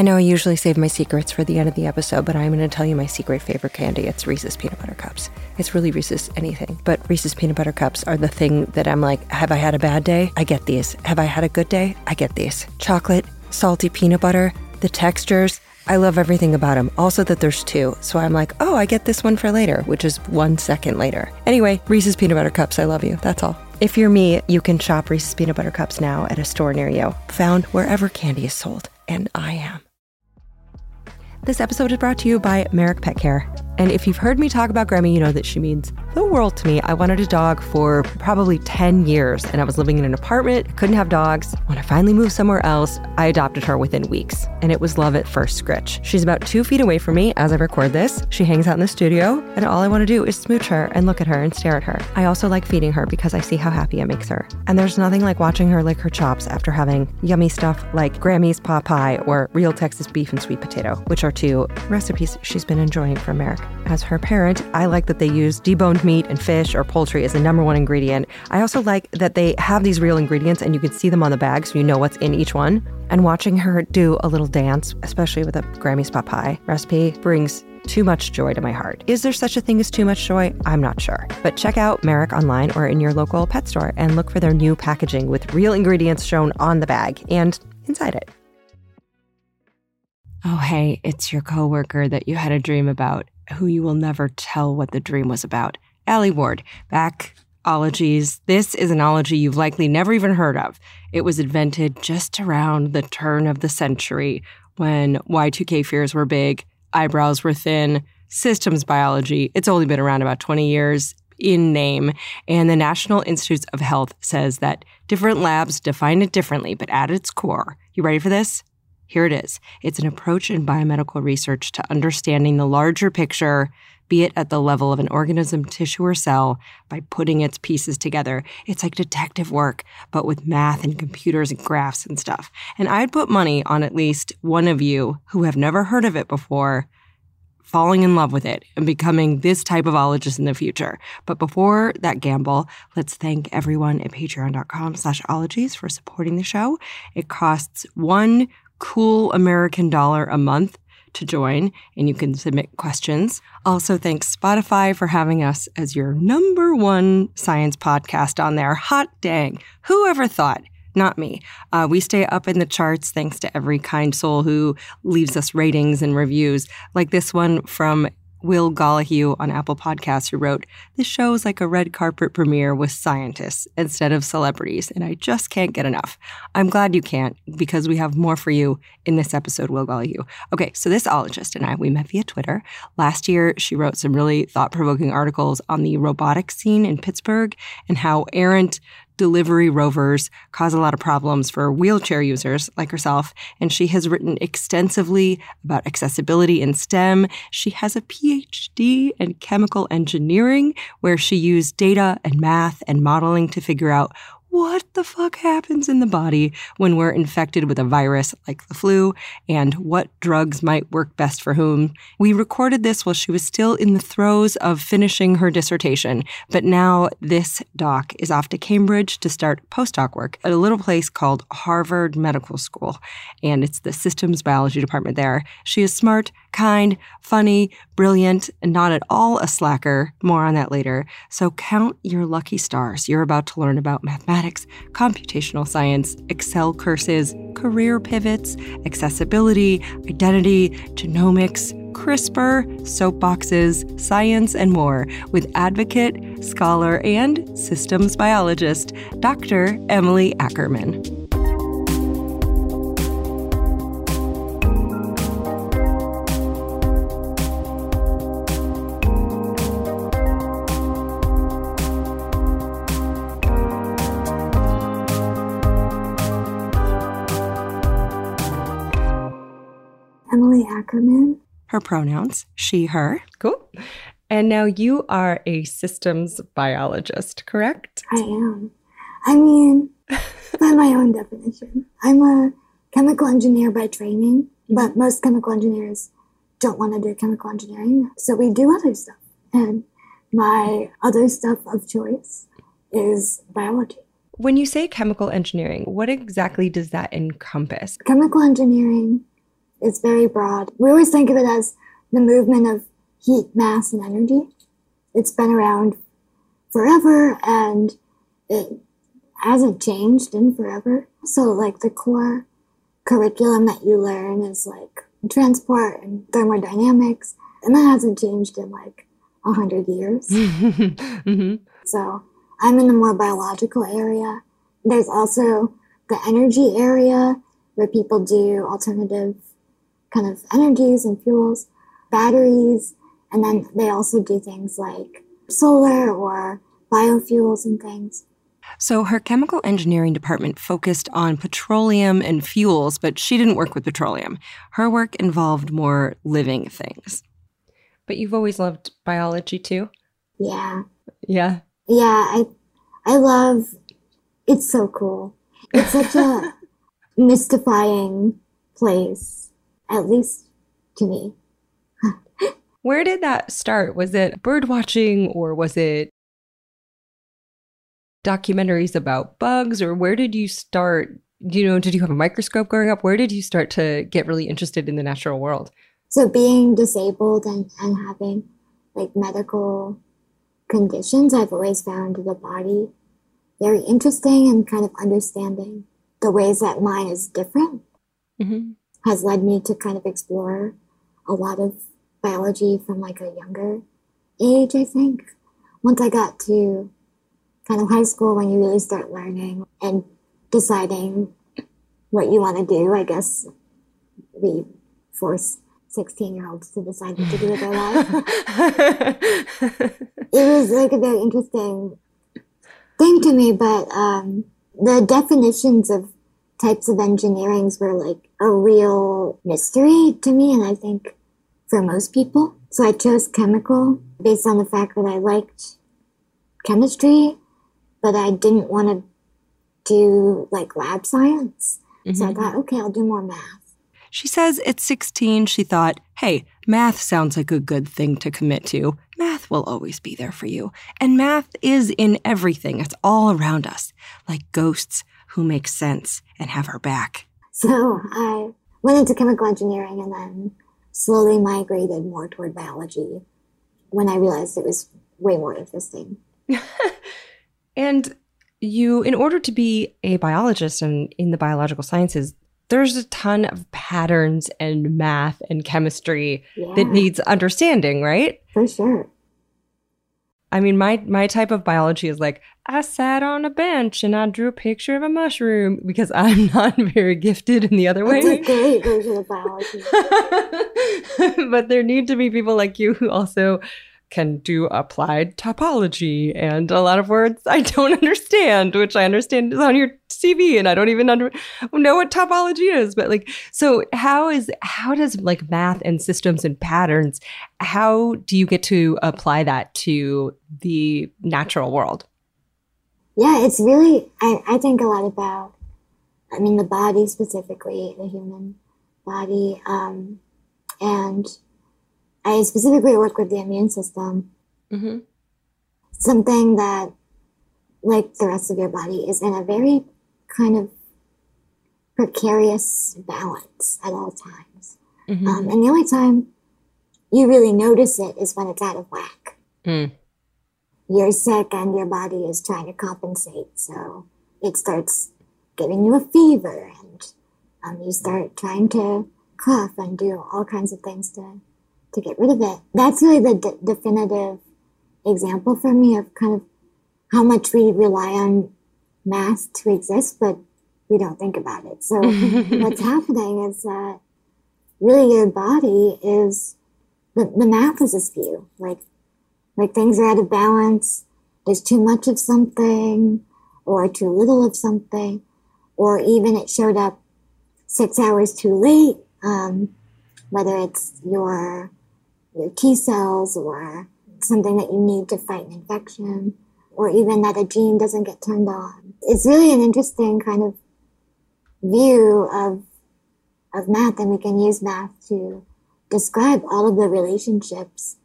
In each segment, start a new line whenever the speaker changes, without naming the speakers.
I know I usually save my secrets for the end of the episode, but I'm going to tell you my secret favorite candy. It's Reese's Peanut Butter Cups. It's really Reese's anything, but Reese's Peanut Butter Cups are the thing that I'm like, have I had a bad day? I get these. Have I had a good day? I get these. Chocolate, salty peanut butter, the textures. I love everything about them. Also, that there's two. So I'm like, oh, I get this one for later, which is one second later. Anyway, Reese's Peanut Butter Cups, I love you. That's all. If you're me, you can shop Reese's Peanut Butter Cups now at a store near you, found wherever candy is sold. And I am. This episode is brought to you by Merrick Pet Care. And if you've heard me talk about Gremmie, you know that she means the world to me. I wanted a dog for probably 10 years, and I was living in an apartment, couldn't have dogs. When I finally moved somewhere else, I adopted her within weeks, and it was love at first scritch. She's about two feet away from me as I record this. She hangs out in the studio, and all I want to do is smooch her and look at her and stare at her. I also like feeding her because I see how happy it makes her. And there's nothing like watching her lick her chops after having yummy stuff like Grammy's pot pie or real Texas beef and sweet potato, which are two recipes she's been enjoying from Merrick. As her parent, I like that they use deboned meat and fish or poultry as the number one ingredient. I also like that they have these real ingredients and you can see them on the bag so you know what's in each one. And watching her do a little dance, especially with a Grammy's pot pie recipe, brings too much joy to my heart. Is there such a thing as too much joy? I'm not sure. But check out Merrick online or in your local pet store and look for their new packaging with real ingredients shown on the bag and inside it. Oh, hey, it's your coworker that you had a dream about, who you will never tell what the dream was about. Alie Ward, back ologies. This is an ology you've likely never even heard of. It was invented just around the turn of the century when Y2K fears were big, eyebrows were thin, systems biology. It's only been around about 20 years in name. And the National Institutes of Health says that different labs define it differently, but at its core, you ready for this? Here it is. It's an approach in biomedical research to understanding the larger picture, be it at the level of an organism, tissue, or cell, by putting its pieces together. It's like detective work, but with math and computers and graphs and stuff. And I'd put money on at least one of you who have never heard of it before falling in love with it and becoming this type of ologist in the future. But before that gamble, let's thank everyone at patreon.com slash ologies for supporting the show. It costs one cool American dollar a month to join, and you can submit questions. Also, thanks Spotify for having us as your number one science podcast on there. Hot dang. Whoever thought? Not me. Uh, we stay up in the charts thanks to every kind soul who leaves us ratings and reviews, like this one from Will Gollihue on Apple Podcasts, who wrote, This show is like a red carpet premiere with scientists instead of celebrities, and I just can't get enough. I'm glad you can't, because we have more for you in this episode, Will Gollihue. Okay, so this ologist and I, we met via Twitter. Last year, she wrote some really thought provoking articles on the robotics scene in Pittsburgh and how errant delivery rovers cause a lot of problems for wheelchair users like herself, and she has written extensively about accessibility in STEM. She has a PhD in chemical engineering, where she used data and math and modeling to figure out what the fuck happens in the body when we're infected with a virus like the flu and what drugs might work best for whom. We recorded this while she was still in the throes of finishing her dissertation, but now this doc is off to Cambridge to start postdoc work at a little place called Harvard Medical School, and it's the systems biology department there. She is smart, kind, funny, brilliant, and not at all a slacker. More on that later. So count your lucky stars. You're about to learn about mathematics, computational science, Excel curses, career pivots, accessibility, identity, genomics, CRISPR, soapboxes, science, and more with advocate, scholar, and systems biologist, Dr. Emily Ackerman.
Ackerman.
Her pronouns, she, her.
Cool. And now you are a systems biologist, correct?
I am. I mean, by my own definition, I'm a chemical engineer by training, mm-hmm. but most chemical engineers don't want to do chemical engineering. So we do other stuff. And my other stuff of choice is biology.
When you say chemical engineering, what exactly does that encompass?
Chemical engineering It's very broad. We always think of it as the movement of heat, mass, and energy. It's been around forever and it hasn't changed in forever. So, like, the core curriculum that you learn is like transport and thermodynamics, and that hasn't changed in like a hundred years. mm-hmm. So, I'm in the more biological area. There's also the energy area where people do alternative kind of energies and fuels, batteries, and then they also do things like solar or biofuels and things.
So her chemical engineering department focused on petroleum and fuels, but she didn't work with petroleum. Her work involved more living things.
But you've always loved biology too?
Yeah.
Yeah.
Yeah, I I love it's so cool. It's such a mystifying place, at least to me.
Where did that start? Was it bird watching or was it documentaries about bugs or where did you start? You know, did you have a microscope growing up? Where did you start to get really interested in the natural world?
So being disabled and, and having like medical conditions, I've always found the body very interesting and kind of understanding the ways that mine is different mm-hmm. Has led me to kind of explore a lot of biology from like a younger age, I think. Once I got to kind of high school when you really start learning and deciding what you want to do. I guess we force 16 year olds to decide what to do with their life. it was like a very interesting thing to me, but um, the definitions of types of engineerings were like a real mystery to me, and I think for most people. So I chose chemical based on the fact that I liked chemistry but I didn't want to do like lab science. Mm-hmm. So I mm-hmm. thought, okay, I'll do more math.
She says at 16, she thought, hey, math sounds like a good thing to commit to. Math will always be there for you. And math is in everything, it's all around us, like ghosts who make sense and have her back.
So I went into chemical engineering and then slowly migrated more toward biology when I realized it was way more interesting.
And you, in order to be a biologist and in the biological sciences, there's a ton of patterns and math and chemistry yeah. that needs understanding, right?
For sure.
I mean, my my type of biology is like I sat on a bench and I drew a picture of a mushroom because I'm not very gifted in the other way.
That's a great version of biology.
but there need to be people like you who also can do applied topology and a lot of words I don't understand, which I understand is on your CV and I don't even under, know what topology is. But like, so how is, how does like math and systems and patterns, how do you get to apply that to the natural world?
Yeah, it's really, I, I think a lot about, I mean, the body specifically, the human body, um, and I specifically work with the immune system. Mm-hmm. Something that, like the rest of your body, is in a very kind of precarious balance at all times. Mm-hmm. Um, and the only time you really notice it is when it's out of whack. Mm. You're sick and your body is trying to compensate. So it starts giving you a fever and um, you start trying to cough and do all kinds of things to to get rid of it. That's really the d- definitive example for me of kind of how much we rely on math to exist, but we don't think about it. So what's happening is that really your body is the, the math is askew. Like like things are out of balance. There's too much of something or too little of something, or even it showed up six hours too late. Um, whether it's your your T cells or something that you need to fight an infection or even that a gene doesn't get turned on. It's really an interesting kind of view of of math and we can use math to describe all of the relationships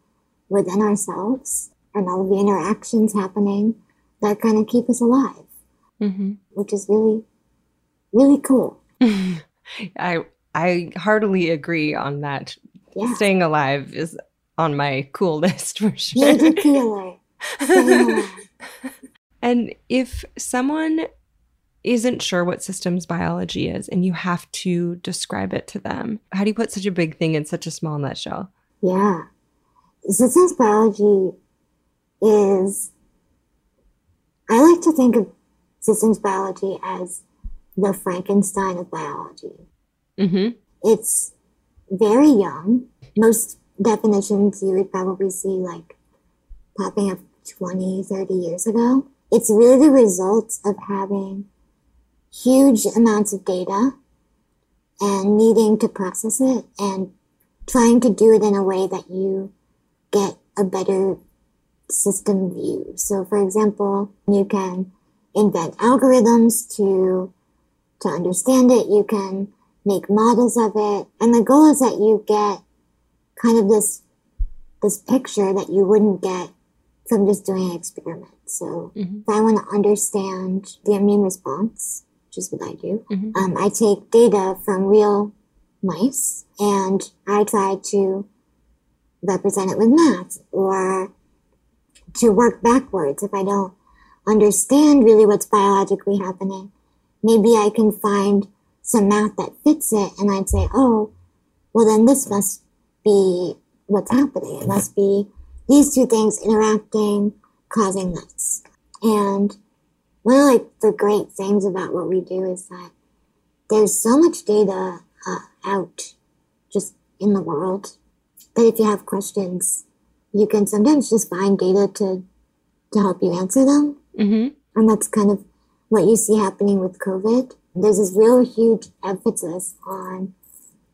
within ourselves and all of the interactions happening that kind of keep us alive, mm-hmm. which is really, really cool.
I I heartily agree on that.
Yeah.
Staying alive is on my cool list for sure.
Alert. Staying alive.
And if someone isn't sure what systems biology is and you have to describe it to them, how do you put such a big thing in such a small nutshell?
Yeah. Systems biology is, I like to think of systems biology as the Frankenstein of biology.
Mm-hmm.
It's very young. Most definitions you would probably see like popping up 20, 30 years ago. It's really the result of having huge amounts of data and needing to process it and trying to do it in a way that you get a better system view. So for example, you can invent algorithms to to understand it, you can make models of it, and the goal is that you get kind of this this picture that you wouldn't get from just doing an experiment. So
Mhm.
if I want to understand the immune response, which is what I do,
Mhm.
um, I take data from real mice and I try to represent it with math or to work backwards if I don't understand really what's biologically happening. Maybe I can find some math that fits it and I'd say, oh, well then this must be what's happening. It must be these two things interacting, causing this. And one of like the great things about what we do is that there's so much data uh, out just in the world that if you have questions, you can sometimes just find data to to help you answer them.
Mm-hmm.
And that's kind of what you see happening with COVID. There's this real huge emphasis on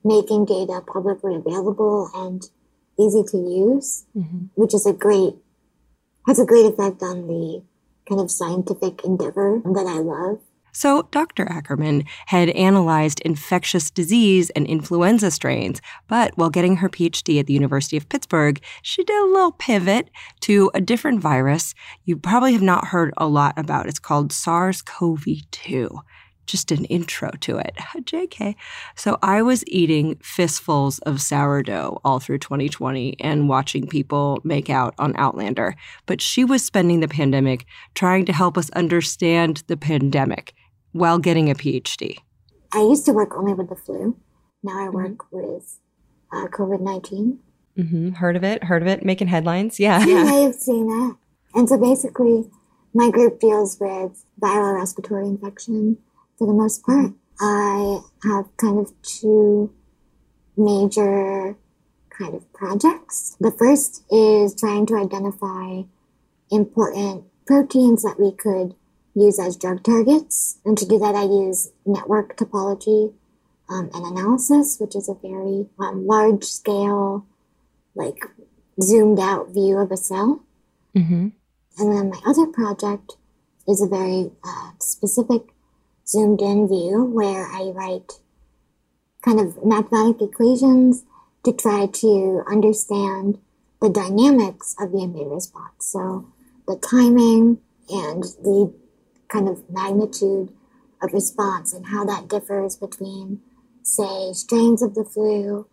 making data publicly available and easy to use,
Mm-hmm.
which is a great, has a great effect on the kind of scientific endeavor that I love.
So, Dr. Ackerman had analyzed infectious disease and influenza strains, but while getting her PhD at the University of Pittsburgh, she did a little pivot to a different virus you probably have not heard a lot about. It's called SARS CoV 2. Just an intro to it. JK. So, I was eating fistfuls of sourdough all through 2020 and watching people make out on Outlander, but she was spending the pandemic trying to help us understand the pandemic while getting a PhD.
I used to work only with the flu. Now I work with uh, COVID 19.
Mm-hmm. Heard of it? Heard of it? Making headlines? Yeah.
You may have seen that. And so basically, my group deals with viral respiratory infection for the most part. I have kind of two major kind of projects. The first is trying to identify important proteins that we could use as drug targets. And to do that, I use network topology um, and analysis, which is a very um, large scale, like zoomed out view of a cell.
Mm-hmm.
And then my other project is a very uh, specific zoomed in view where I write kind of mathematical equations to try to understand the dynamics of the immune response. So the timing and the kind of magnitude of response and how that differs between, say, strains of the flu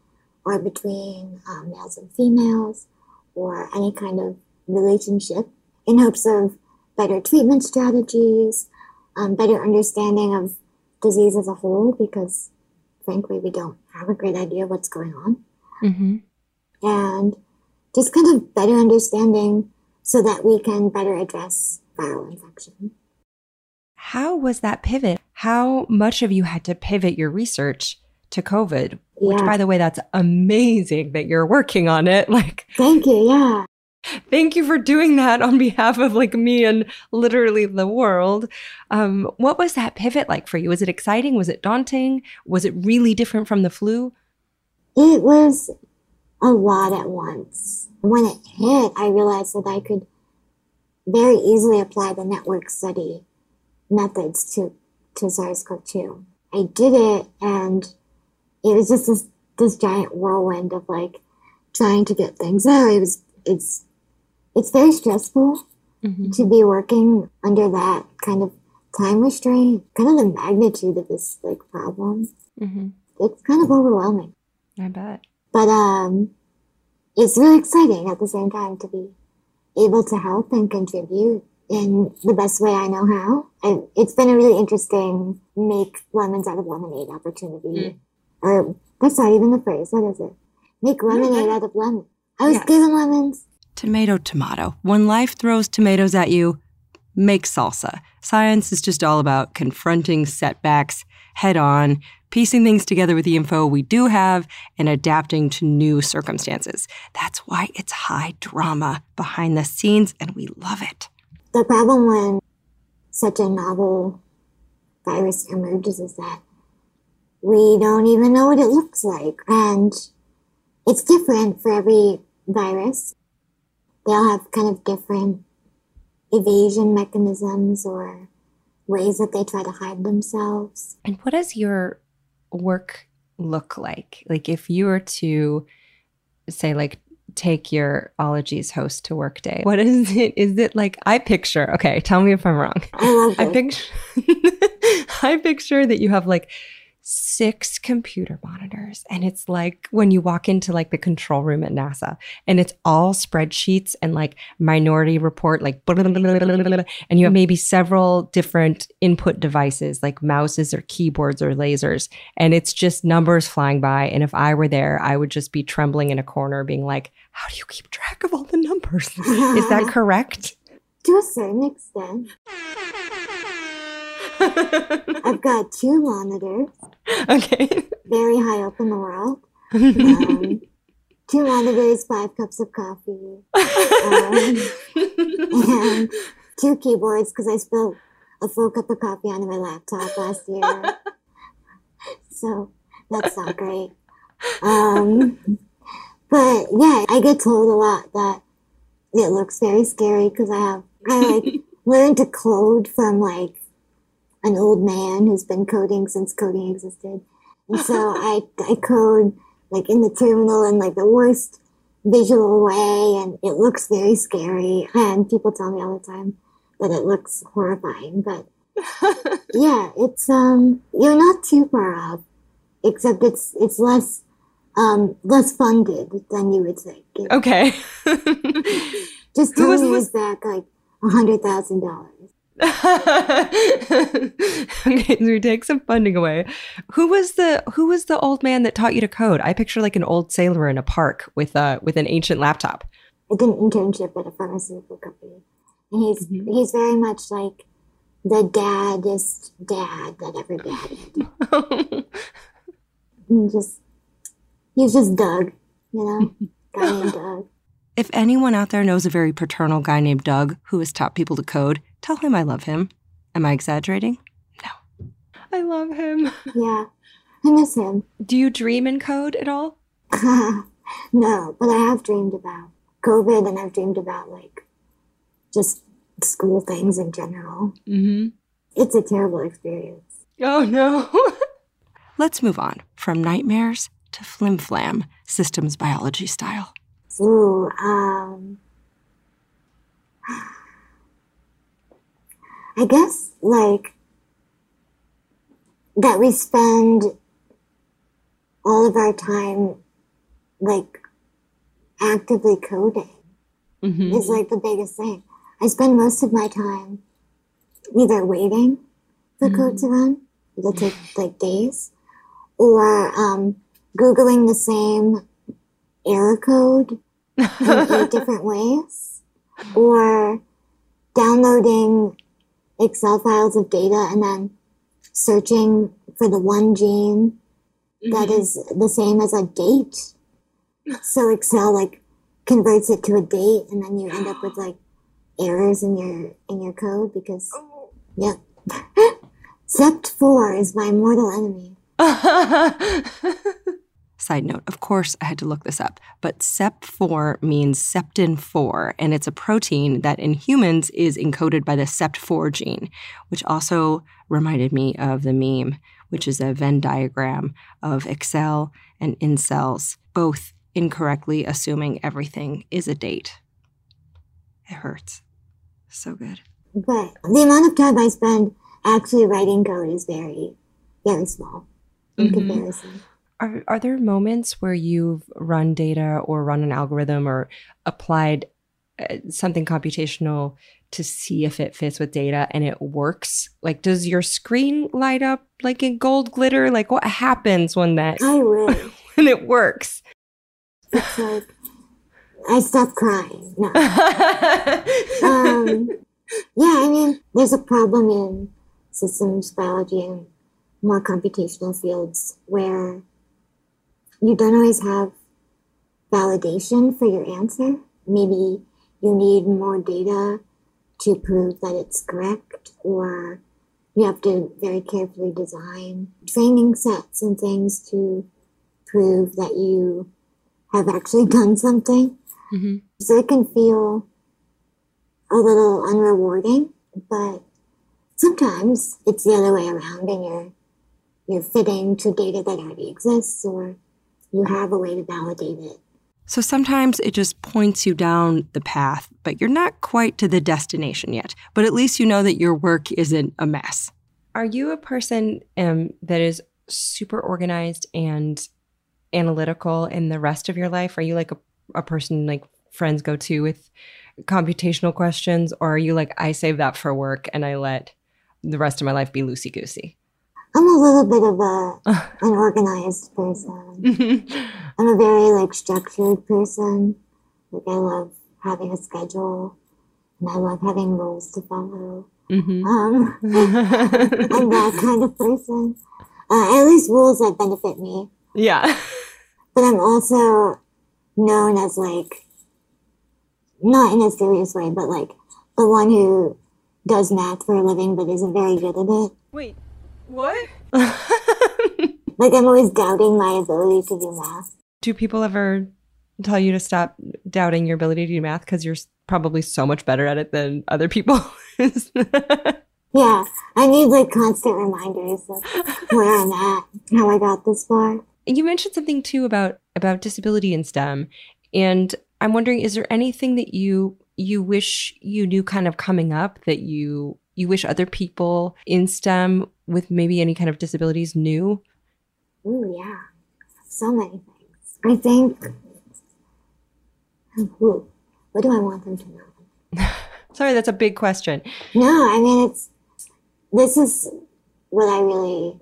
or between um, males and females or any kind of relationship in hopes of better treatment strategies, um, better understanding of disease as a whole, because frankly, we don't have a great idea what's going on,
Mm-hmm.
and just kind of better understanding so that we can better address viral infection.
How was that pivot? How much of you had to pivot your research to COVID? Which, by the way, that's amazing that you're working on it. Like,
Thank you. Yeah.
Thank you for doing that on behalf of like me and literally the world. Um, what was that pivot like for you? Was it exciting? Was it daunting? Was it really different from the flu?
It was a lot at once. When it hit, I realized that I could very easily apply the network study methods to, to SARS-CoV-2. I did it and it was just this, this giant whirlwind of like trying to get things out. It was, it's, it's very stressful
Mm-hmm.
to be working under that kind of time restraint, kind of the magnitude of this like problem.
Mm-hmm.
it's kind of overwhelming.
I bet.
But um, it's really exciting at the same time to be able to help and contribute in the best way I know how. And it's been a really interesting make lemons out of lemonade opportunity.
Mm.
Or that's not even the phrase. What is it? Make lemonade out of lemon. I was
Yes.
given lemons.
Tomato, tomato. When life throws tomatoes at you, make salsa. Science is just all about confronting setbacks head on, piecing things together with the info we do have, and adapting to new circumstances. That's why it's high drama behind the scenes, and we love it.
The problem when such a novel virus emerges is that we don't even know what it looks like. And it's different for every virus. They'll have kind of different evasion mechanisms or ways that they try to hide themselves.
And what does your work look like? Like if you were to say like take your ologies host to work day. What is it? Is it like I picture, okay, tell me if I'm wrong.
I love
I picture I picture that you have like six computer monitors. And it's like when you walk into like the control room at NASA and it's all spreadsheets and like minority report like and you have maybe several different input devices like mouses or keyboards or lasers. And it's just numbers flying by. And if I were there I would just be trembling in a corner being like how do you keep track of all the numbers? Is that correct?
To a certain extent. I've got two monitors,
okay
very high up in the world. Um, two monitors, five cups of coffee, um, and two keyboards because I spilled a full cup of coffee onto my laptop last year. so that's not great. Um, but yeah, I get told a lot that it looks very scary because I have I like learned to code from like an old man who's been coding since coding existed. And so I I code like in the terminal in like the worst visual way and it looks very scary and people tell me all the time that it looks horrifying but yeah it's um you're not too far off except it's it's less um less funded than you would think. It-
okay.
Just
Who
two
was
years back like a hundred thousand dollars
okay, so we take some funding away. Who was the who was the old man that taught you to code? I picture like an old sailor in a park with a with an ancient laptop.
I did an internship at a pharmaceutical company and he's
Mhm.
he's very much like the daddest dad that ever dadded he just he's just Doug, you know, guy named Doug.
If anyone out there knows a very paternal guy named Doug who has taught people to code, tell him I love him. Am I exaggerating? No.
I love him.
Yeah, I miss him.
Do you dream in code at all?
no, but I have dreamed about COVID and I've dreamed about like just school things in general.
Mm-hmm.
It's a terrible experience.
Oh no.
Let's move on from nightmares to flim flam, systems biology style.
Ooh, um, I guess like that we spend all of our time like actively coding
mm-hmm.
is like the biggest thing. I spend most of my time either waiting for code to run, it'll take like days, or um, Googling the same error code in eight different ways, or downloading Excel files of data and then searching for the one gene that mm-hmm. is the same as a date. So Excel like converts it to a date and then you end up with like errors in your in your code because oh. yep. Sept four is my mortal enemy.
Side note, of course, I had to look this up, but SEP4 means septin 4, and it's a protein that in humans is encoded by the SEPT4 gene, which also reminded me of the meme, which is a Venn diagram of Excel and incels, both incorrectly assuming everything is a date. It hurts. So good.
But the amount of time I spend actually writing code is very, very small. in
Mhm.
comparison.
Are, are there moments where you've run data or run an algorithm or applied uh, something computational to see if it fits with data and it works? Like, does your screen light up like in gold glitter? Like, what happens when that
I
when it works?
It's like I stopped crying. No. um, yeah, I mean, there's a problem in systems biology and more computational fields where you don't always have validation for your answer. Maybe you need more data to prove that it's correct, or you have to very carefully design training sets and things to prove that you have actually done something.
Mhm.
So it can feel a little unrewarding, but sometimes it's the other way around and you're you're fitting to data that already exists or you have a way to validate it.
So sometimes it just points you down the path, but you're not quite to the destination yet. But at least you know that your work isn't a mess.
Are you a person um, that is super organized and analytical in the rest of your life? Are you like a, a person like friends go to with computational questions? Or are you like, I save that for work and I let the rest of my life be loosey goosey?
I'm a little bit of a an organized person. I'm a very like structured person. Like I love having a schedule and I love having rules to follow.
Mhm.
Um, I'm that kind of person. Uh, at least rules that benefit me.
yeah.
But I'm also known as like, not in a serious way, but like the one who does math for a living but isn't very good at it.
Wait, what?
Like I'm always doubting my ability to do math.
Do people ever tell you to stop doubting your ability to do math because you're probably so much better at it than other people?
Yeah, I need like constant reminders of where I'm at, how I got this far.
you mentioned something too about about disability in STEM, and I'm wondering, is there anything that you you wish you knew kind of coming up that you you wish other people in STEM with maybe any kind of disabilities knew?
Oh, yeah, so many things. I think. Ooh, what do I want them to know?
Sorry, that's a big question.
No, I mean it's. This is what I really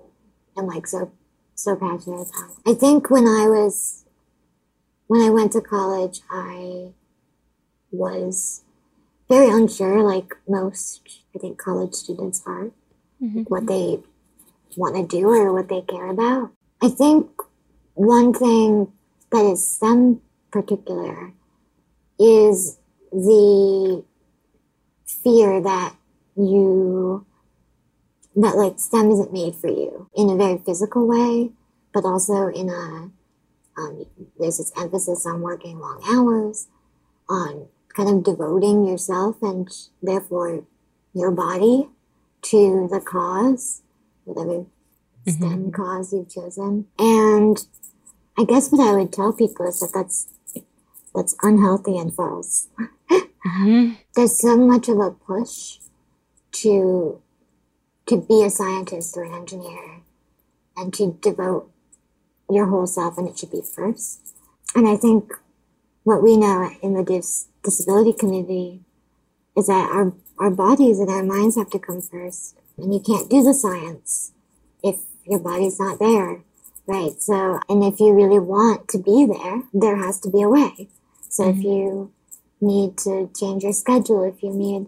am like so so passionate about. I think when I was when I went to college, I was very unsure, like most I think college students are, what they want to do or what they care about. I think one thing that is STEM particular is the fear that you that like STEM isn't made for you in a very physical way, but also in a um, there's this emphasis on working long hours, on kind of devoting yourself and therefore your body to the cause, whatever mm-hmm. STEM cause you've chosen. And I guess what I would tell people is that that's that's unhealthy and false. Mm-hmm. There's so much of a push to to be a scientist or an engineer and to devote your whole self and it should be first. And I think what we know in the dis- disability community is that our, our bodies and our minds have to come first. And you can't do the science if your body's not there. Right. So, and if you really want to be there, there has to be a way. So if mm-hmm. you need to change your schedule, if you need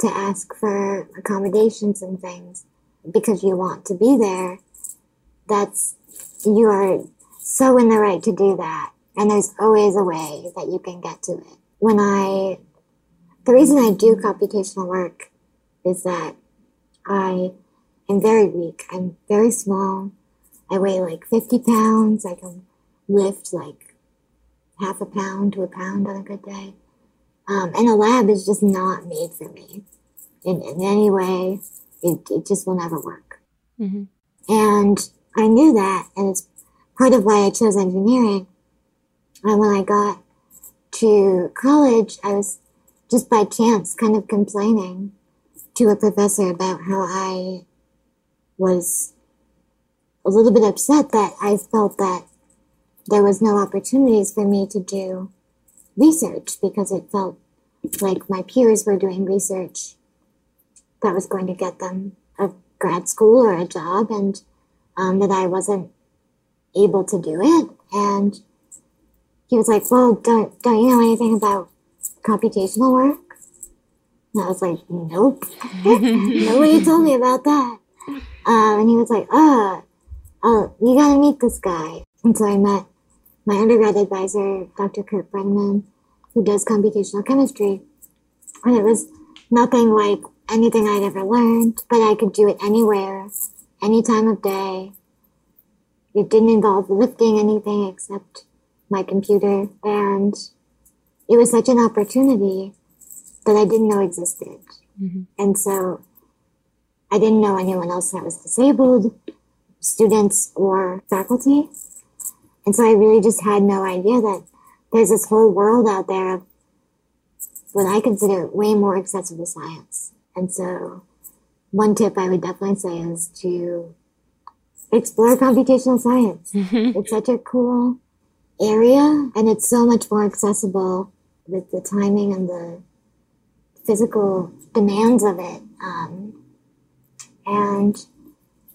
to ask for accommodations and things because you want to be there, that's, you are so in the right to do that. And there's always a way that you can get to it. When I, the reason I do computational work is that I am very weak. I'm very small. I weigh like 50 pounds. I can lift like half a pound to a pound on a good day. Um, and a lab is just not made for me in, in any way. It, it just will never work.
Mhm.
And I knew that, and it's part of why I chose engineering. And when I got to college, I was just by chance kind of complaining to a professor about how I was a little bit upset that I felt that there was no opportunities for me to do research because it felt like my peers were doing research that was going to get them a grad school or a job and um, that I wasn't able to do it. And he was like, well, don't, don't you know anything about computational work? And I was like, nope. Nobody told me about that. Um, and he was like, oh, oh, you gotta meet this guy. And so I met my undergrad advisor, Dr. Kurt Brenneman, who does computational chemistry. And it was nothing like anything I'd ever learned, but I could do it anywhere, any time of day. It didn't involve lifting anything except my computer. And it was such an opportunity that I didn't know existed. Mm-hmm. And so I didn't know anyone else that was disabled, students or faculty. And so I really just had no idea that there's this whole world out there of what I consider way more accessible science. And so one tip I would definitely say is to explore computational science. Mm-hmm. It's such a cool area and it's so much more accessible with the timing and the physical demands of it. Um, and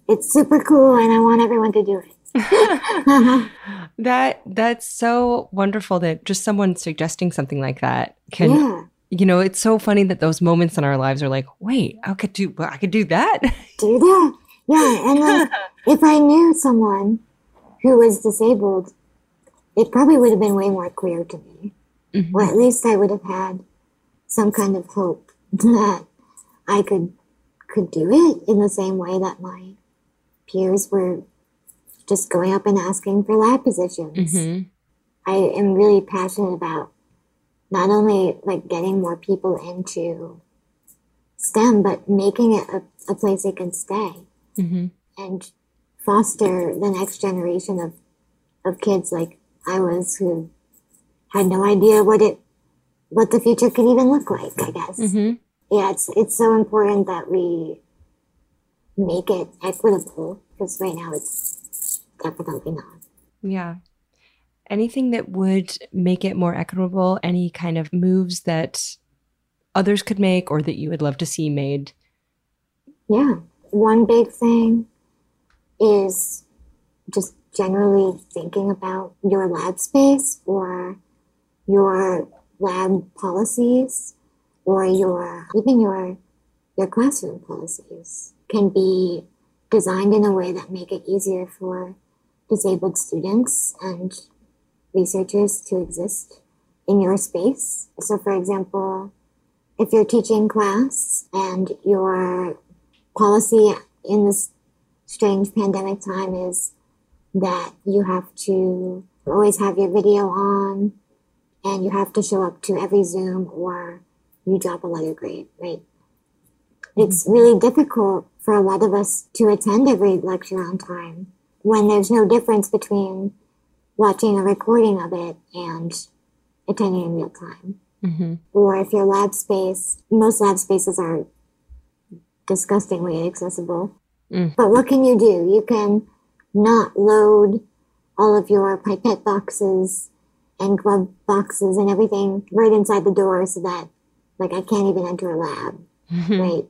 it's super cool and I want everyone to do it.
that that's so wonderful that just someone suggesting something like that can yeah. you know it's so funny that those moments in our lives are like wait i could do i could do that
do that yeah and like if i knew someone who was disabled it probably would have been way more clear to me mm-hmm. or at least i would have had some kind of hope that i could could do it in the same way that my peers were just going up and asking for lab positions. Mm-hmm. I am really passionate about not only like getting more people into STEM, but making it a, a place they can stay mm-hmm. and foster the next generation of, of kids like I was who had no idea what it, what the future could even look like, I guess. Mm-hmm. Yeah, it's, it's so important that we make it equitable because right now it's definitely not.
Yeah. Anything that would make it more equitable, any kind of moves that others could make or that you would love to see made?
Yeah. One big thing is just generally thinking about your lab space or your lab policies or your even your your classroom policies can be designed in a way that make it easier for disabled students and researchers to exist in your space. So, for example, if you're teaching class and your policy in this strange pandemic time is that you have to always have your video on and you have to show up to every Zoom or you drop a letter grade, right? Mm-hmm. It's really difficult for a lot of us to attend every lecture on time when there's no difference between watching a recording of it and attending in real time. Mm-hmm. Or if your lab space, most lab spaces are disgustingly inaccessible. Mm. But what can you do? You can not load all of your pipette boxes and glove boxes and everything right inside the door so that like I can't even enter a lab. Mm-hmm. Right.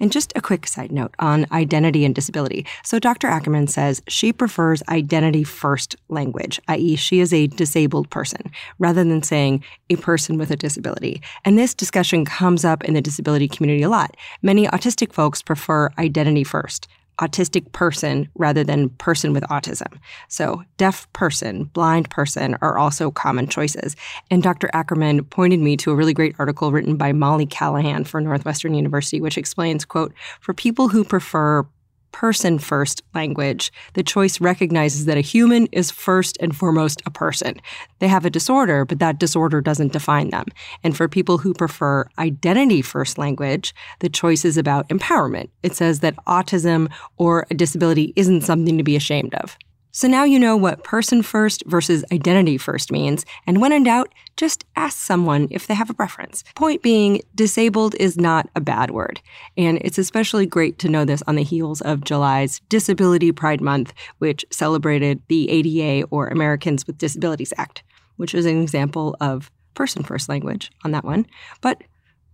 And just a quick side note on identity and disability. So, Dr. Ackerman says she prefers identity first language, i.e., she is a disabled person, rather than saying a person with a disability. And this discussion comes up in the disability community a lot. Many autistic folks prefer identity first autistic person rather than person with autism. So, deaf person, blind person are also common choices. And Dr. Ackerman pointed me to a really great article written by Molly Callahan for Northwestern University, which explains, quote, for people who prefer person first language, the choice recognizes that a human is first and foremost a person. They have a disorder, but that disorder doesn't define them. And for people who prefer identity first language, the choice is about empowerment. It says that autism or a disability isn't something to be ashamed of. So now you know what person first versus identity first means, and when in doubt, just ask someone if they have a preference. Point being, disabled is not a bad word, and it's especially great to know this on the heels of July's Disability Pride Month, which celebrated the ADA or Americans with Disabilities Act, which is an example of person first language on that one. But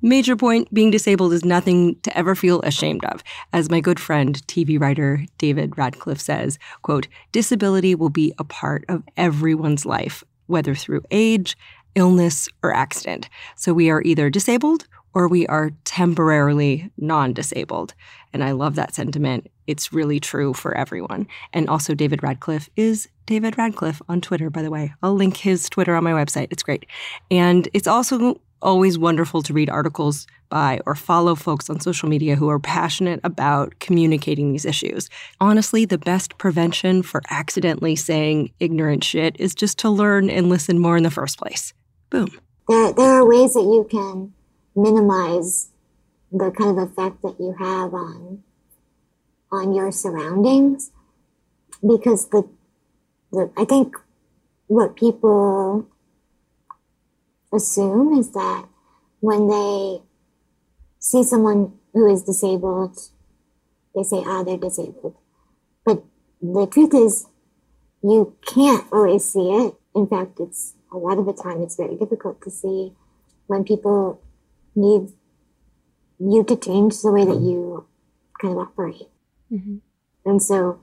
Major point being disabled is nothing to ever feel ashamed of. As my good friend, TV writer David Radcliffe says, quote, disability will be a part of everyone's life, whether through age, illness, or accident. So we are either disabled or we are temporarily non disabled. And I love that sentiment. It's really true for everyone. And also, David Radcliffe is David Radcliffe on Twitter, by the way. I'll link his Twitter on my website. It's great. And it's also always wonderful to read articles by or follow folks on social media who are passionate about communicating these issues. Honestly, the best prevention for accidentally saying ignorant shit is just to learn and listen more in the first place. Boom.
There, there are ways that you can minimize the kind of effect that you have on on your surroundings because the, the I think what people assume is that when they see someone who is disabled, they say, ah, they're disabled. But the truth is, you can't always see it. In fact, it's a lot of the time it's very difficult to see when people need you to change the way that you kind of operate. Mm-hmm. And so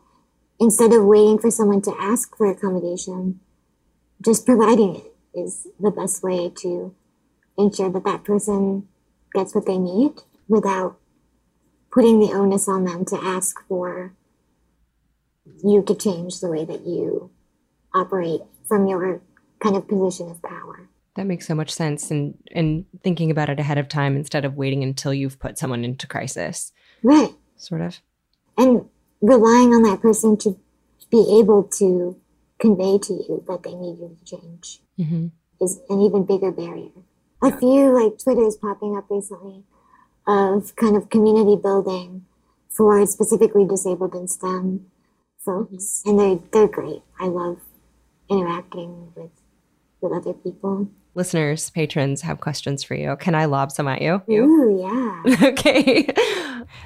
instead of waiting for someone to ask for accommodation, just providing it is the best way to ensure that that person gets what they need without putting the onus on them to ask for you to change the way that you operate from your kind of position of power.
That makes so much sense and and thinking about it ahead of time instead of waiting until you've put someone into crisis.
Right.
Sort of.
And relying on that person to be able to convey to you that they need you to change mm-hmm. is an even bigger barrier. A few like Twitters popping up recently of kind of community building for specifically disabled and STEM folks, mm-hmm. and they're they're great. I love interacting with with other people.
Listeners, patrons have questions for you. Can I lob some at you?
Ooh, yeah.
okay.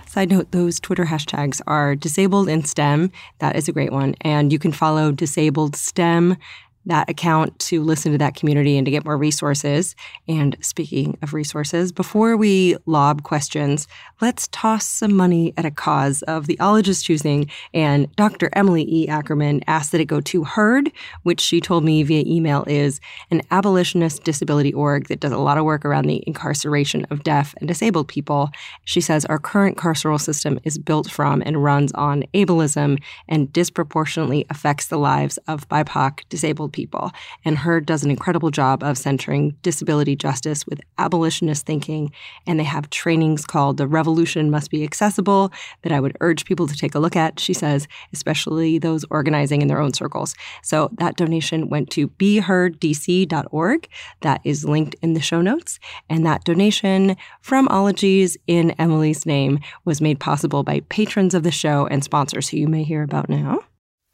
Side note, those Twitter hashtags are disabled in STEM. That is a great one. And you can follow disabled STEM that account to listen to that community and to get more resources. And speaking of resources, before we lob questions, let's toss some money at a cause of the ologist's choosing. And Dr. Emily E. Ackerman asked that it go to HEARD, which she told me via email is an abolitionist disability org that does a lot of work around the incarceration of deaf and disabled people. She says our current carceral system is built from and runs on ableism and disproportionately affects the lives of BIPOC disabled people. And HEARD does an incredible job of centering disability justice with abolitionist thinking. And they have trainings called the Revolution must be accessible that I would urge people to take a look at, she says, especially those organizing in their own circles. So that donation went to behearddc.org. That is linked in the show notes. And that donation from Ologies in Emily's name was made possible by patrons of the show and sponsors who you may hear about now.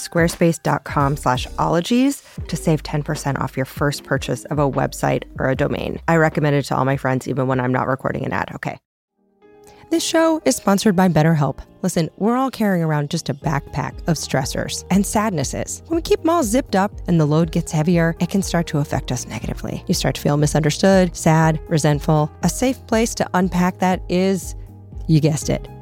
squarespace.com slash ologies to save 10% off your first purchase of a website or a domain. I recommend it to all my friends, even when I'm not recording an ad. Okay. This show is sponsored by BetterHelp. Listen, we're all carrying around just a backpack of stressors and sadnesses. When we keep them all zipped up and the load gets heavier, it can start to affect us negatively. You start to feel misunderstood, sad, resentful. A safe place to unpack that is, you guessed it,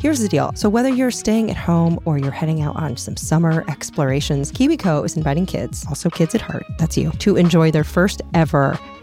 Here's the deal. So, whether you're staying at home or you're heading out on some summer explorations, KiwiCo is inviting kids, also kids at heart, that's you, to enjoy their first ever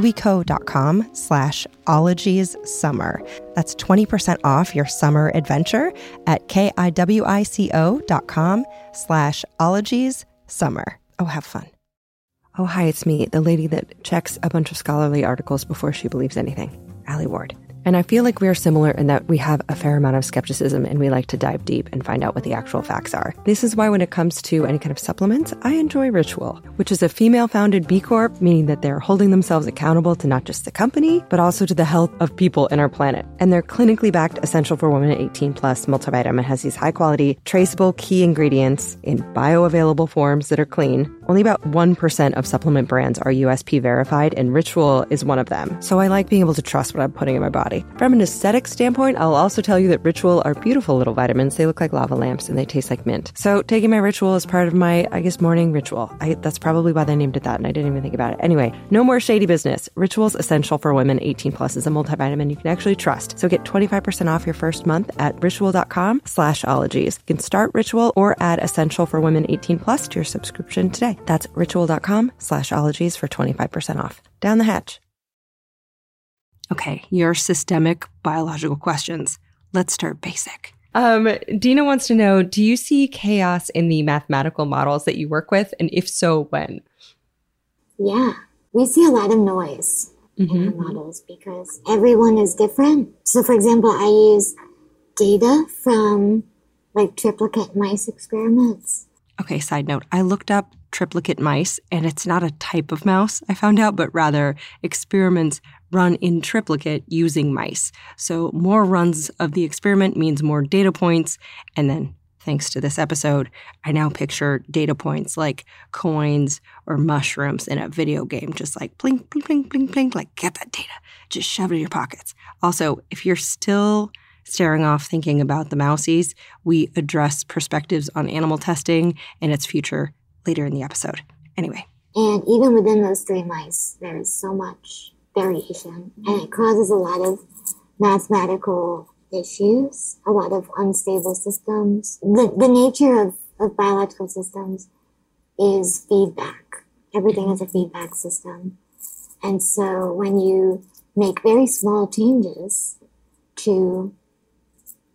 kiwico.com slash ologies summer. That's 20% off your summer adventure at K-I-W-I-C-O dot com slash ologies summer. Oh, have fun. Oh, hi, it's me, the lady that checks a bunch of scholarly articles before she believes anything, Alie Ward. And I feel like we are similar in that we have a fair amount of skepticism and we like to dive deep and find out what the actual facts are. This is why, when it comes to any kind of supplements, I enjoy Ritual, which is a female founded B Corp, meaning that they're holding themselves accountable to not just the company, but also to the health of people in our planet. And their clinically backed Essential for Women 18 Plus multivitamin has these high quality, traceable key ingredients in bioavailable forms that are clean. Only about 1% of supplement brands are USP verified, and Ritual is one of them. So I like being able to trust what I'm putting in my body body. From an aesthetic standpoint, I'll also tell you that Ritual are beautiful little vitamins. They look like lava lamps and they taste like mint. So taking my Ritual is part of my, I guess, morning ritual. I, that's probably why they named it that, and I didn't even think about it. Anyway, no more shady business. Ritual's essential for women 18 plus is a multivitamin you can actually trust. So get 25% off your first month at ritual.com slash ologies. You can start Ritual or add essential for women 18 plus to your subscription today. That's ritual.com slash ologies for 25% off. Down the hatch. Okay, your systemic biological questions. Let's start basic.
Um, Dina wants to know Do you see chaos in the mathematical models that you work with? And if so, when?
Yeah, we see a lot of noise mm-hmm. in the models because everyone is different. So, for example, I use data from like triplicate mice experiments.
Okay, side note I looked up triplicate mice, and it's not a type of mouse, I found out, but rather experiments run in triplicate using mice. So more runs of the experiment means more data points. And then, thanks to this episode, I now picture data points like coins or mushrooms in a video game, just like blink, blink, blink, blink, blink, like get that data, just shove it in your pockets. Also, if you're still staring off thinking about the mousies, we address perspectives on animal testing and its future later in the episode. Anyway.
And even within those three mice, there is so much variation, and it causes a lot of mathematical issues, a lot of unstable systems. The, the nature of, of biological systems is feedback. Everything is a feedback system. And so when you make very small changes to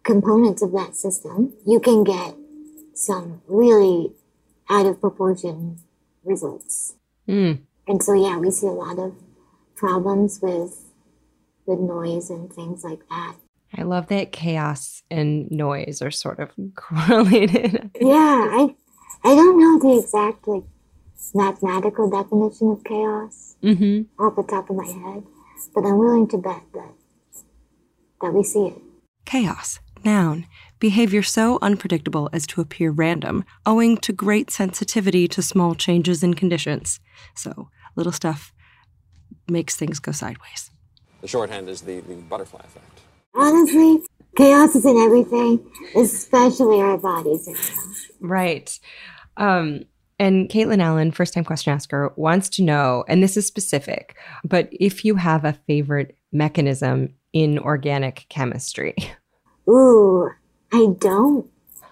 components of that system, you can get some really out of proportion results.
Mm.
And so, yeah, we see a lot of problems with with noise and things like that.
I love that chaos and noise are sort of correlated.
Yeah, I I don't know the exact like mathematical definition of chaos
mm-hmm.
off the top of my head, but I'm willing to bet that that we see it.
Chaos, noun, behavior so unpredictable as to appear random, owing to great sensitivity to small changes in conditions. So, little stuff makes things go sideways.
The shorthand is the, the butterfly effect.
Honestly, chaos is in everything, especially our bodies.
Right. Um, and Caitlin Allen, first time question asker, wants to know, and this is specific, but if you have a favorite mechanism in organic chemistry.
Ooh, I don't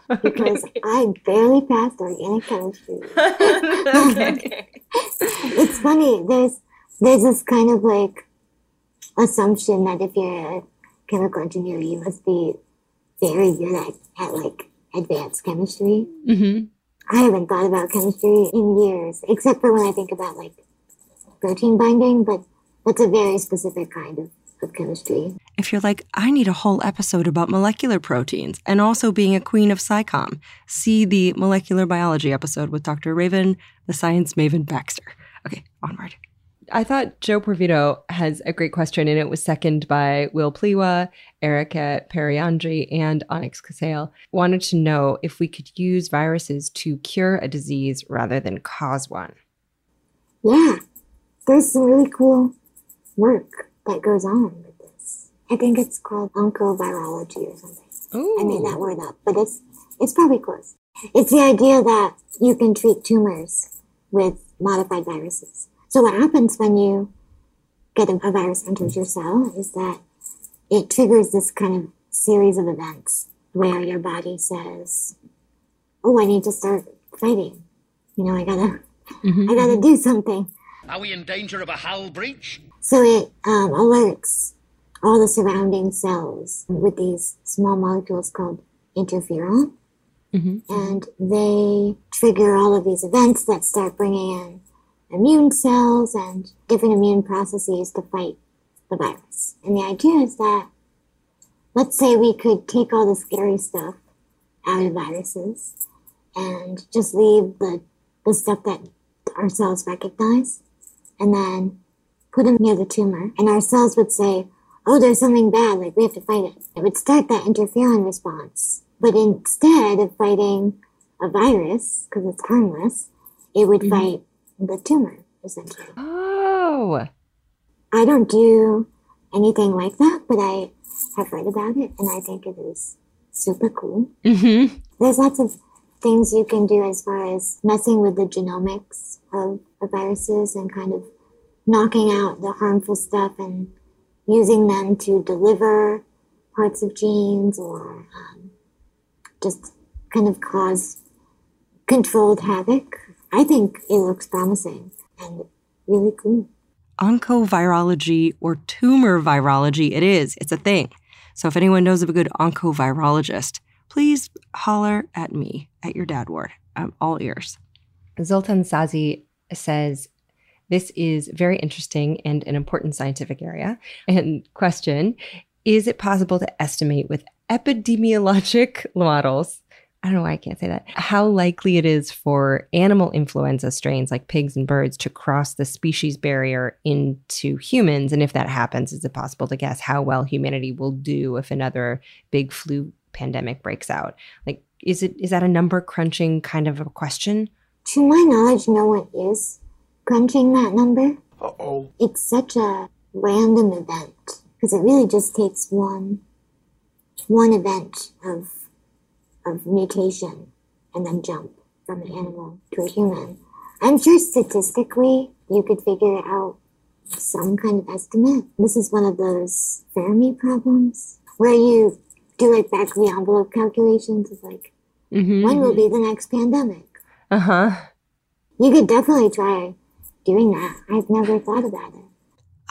because I barely passed organic chemistry. okay. it's funny. There's there's this kind of like assumption that if you're a chemical engineer, you must be very good at, at like advanced chemistry.
Mm-hmm.
I haven't thought about chemistry in years, except for when I think about like protein binding, but that's a very specific kind of, of chemistry.
If you're like, I need a whole episode about molecular proteins and also being a queen of SciComm, see the molecular biology episode with Dr. Raven, the science maven Baxter. Okay, onward.
I thought Joe Porvito has a great question, and it was seconded by Will Pliwa, Erica Periandri, and Onyx Casale. Wanted to know if we could use viruses to cure a disease rather than cause one.
Yeah, there's some really cool work that goes on with this. I think it's called oncovirology or something.
Ooh.
I made that word up, but it's it's probably close. It's the idea that you can treat tumors with modified viruses. So what happens when you get a, a virus enters your cell is that it triggers this kind of series of events where your body says, "Oh, I need to start fighting. You know, I gotta,
Mhm.
I gotta do something."
Are we in danger of a hull breach?
So it um, alerts all the surrounding cells with these small molecules called interferon,
Mhm.
and they trigger all of these events that start bringing in immune cells and different immune processes to fight the virus. And the idea is that, let's say we could take all the scary stuff out of viruses and just leave the, the stuff that our cells recognize and then put them near the tumor. And our cells would say, oh, there's something bad, like we have to fight it. It would start that interferon response. But instead of fighting a virus, because it's harmless, it would mm-hmm. fight the tumor, essentially.
Oh,
I don't do anything like that, but I have read about it and I think it is super cool.
mm-hmm.
There's lots of things you can do as far as messing with the genomics of, of viruses and kind of knocking out the harmful stuff and using them to deliver parts of genes or um, just kind of cause controlled havoc. I think it looks promising and really cool.
Oncovirology or tumor virology, it is. It's a thing. So if anyone knows of a good oncovirologist, please holler at me at your dad ward. I'm all ears.
Zoltan Sazi says, This is very interesting and an important scientific area. And question Is it possible to estimate with epidemiologic models? I don't know why I can't say that. How likely it is for animal influenza strains like pigs and birds to cross the species barrier into humans? And if that happens, is it possible to guess how well humanity will do if another big flu pandemic breaks out? Like, is it is that a number crunching kind of a question?
To my knowledge, no one is crunching that number.
Uh-oh.
It's such a random event because it really just takes one one event of of mutation and then jump from an animal to a human. I'm sure statistically you could figure out some kind of estimate. This is one of those Fermi problems where you do like back of the envelope calculations of like
Mm-hmm.
when will be the next pandemic.
Uh huh.
You could definitely try doing that. I've never thought about it.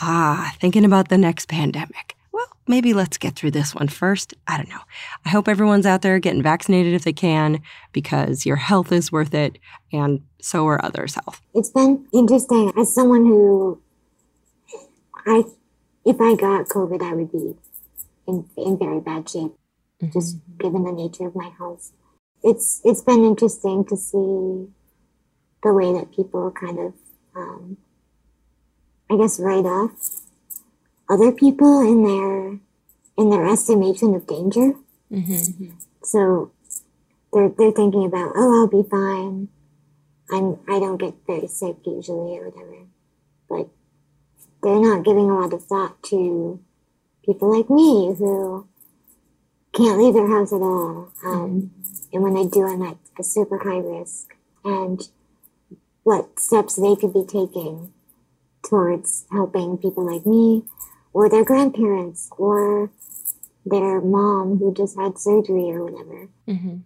Ah, thinking about the next pandemic. Well, maybe let's get through this one first. I don't know. I hope everyone's out there getting vaccinated if they can because your health is worth it and so are others' health.
It's been interesting as someone who I if I got COVID I would be in in very bad shape just given the nature of my health. It's it's been interesting to see the way that people kind of um, I guess write off other people in their in their estimation of danger. So they're they're thinking about, oh, I'll be fine. I'm I don't get very sick usually or whatever, but they're not giving a lot of thought to people like me who can't leave their house at all. Um, and when they do, I'm at a super high risk. And what steps they could be taking towards helping people like me or their grandparents or their mom who just had surgery or whatever. Mm-hmm.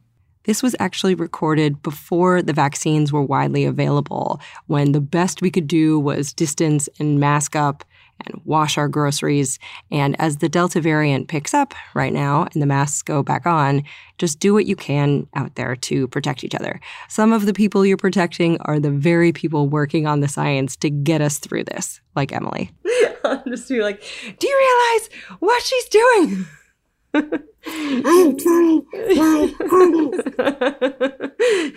This was actually recorded before the vaccines were widely available, when the best we could do was distance and mask up and wash our groceries. And as the Delta variant picks up right now and the masks go back on, just do what you can out there to protect each other. Some of the people you're protecting are the very people working on the science to get us through this, like Emily.
just be like, do you realize what she's doing?
I am trying my hardest.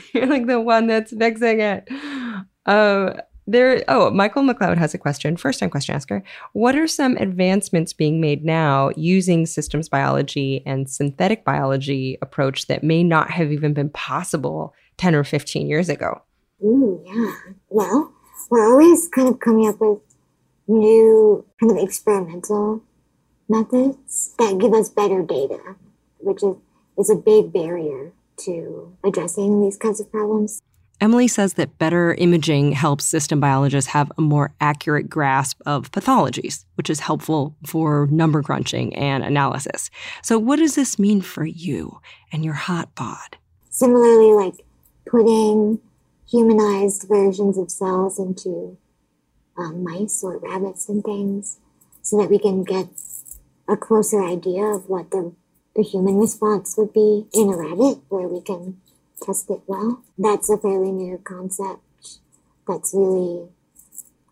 You're like the one that's fixing it. Um, there. Oh, Michael McLeod has a question. First time question asker. What are some advancements being made now using systems biology and synthetic biology approach that may not have even been possible 10 or 15 years ago?
Yeah. Well, we're always kind of coming up with new kind of experimental methods that give us better data, which is, is a big barrier to addressing these kinds of problems.
Emily says that better imaging helps system biologists have a more accurate grasp of pathologies, which is helpful for number crunching and analysis. So, what does this mean for you and your hot bod?
Similarly, like putting humanized versions of cells into um, mice or rabbits and things so that we can get a closer idea of what the, the human response would be in a rabbit where we can test it well. That's a fairly new concept that's really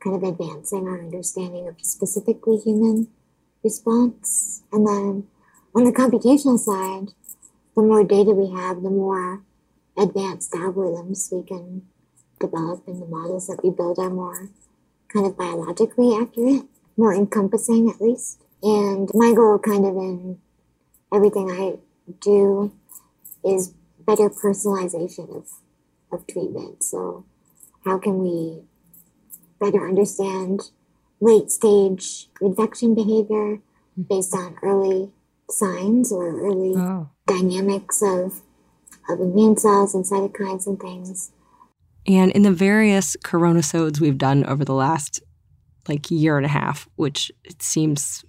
kind of advancing our understanding of specifically human response. And then on the computational side, the more data we have, the more advanced algorithms we can develop and the models that we build are more kind of biologically accurate, more encompassing at least. And my goal kind of in everything I do is better personalization of, of treatment. So how can we better understand late stage infection behavior based on early signs or early
Oh.
dynamics of, of immune cells and cytokines and things.
And in the various coronasodes we've done over the last like year and a half, which it seems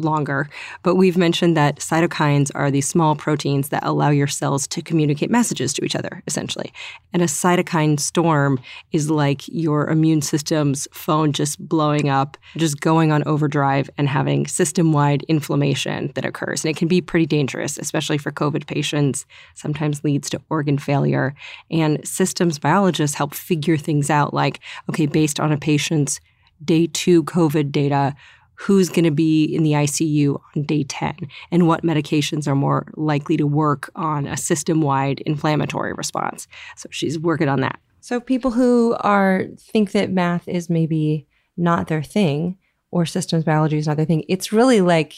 longer, but we've mentioned that cytokines are these small proteins that allow your cells to communicate messages to each other, essentially. And a cytokine storm is like your immune system's phone just blowing up, just going on overdrive and having system wide inflammation that occurs. And it can be pretty dangerous, especially for COVID patients, sometimes leads to organ failure. And systems biologists help figure things out like, okay, based on a patient's day two COVID data, who's going to be in the ICU on day 10 and what medications are more likely to work on a system wide inflammatory response. So she's working on that.
So people who are think that math is maybe not their thing or systems biology is not their thing, it's really like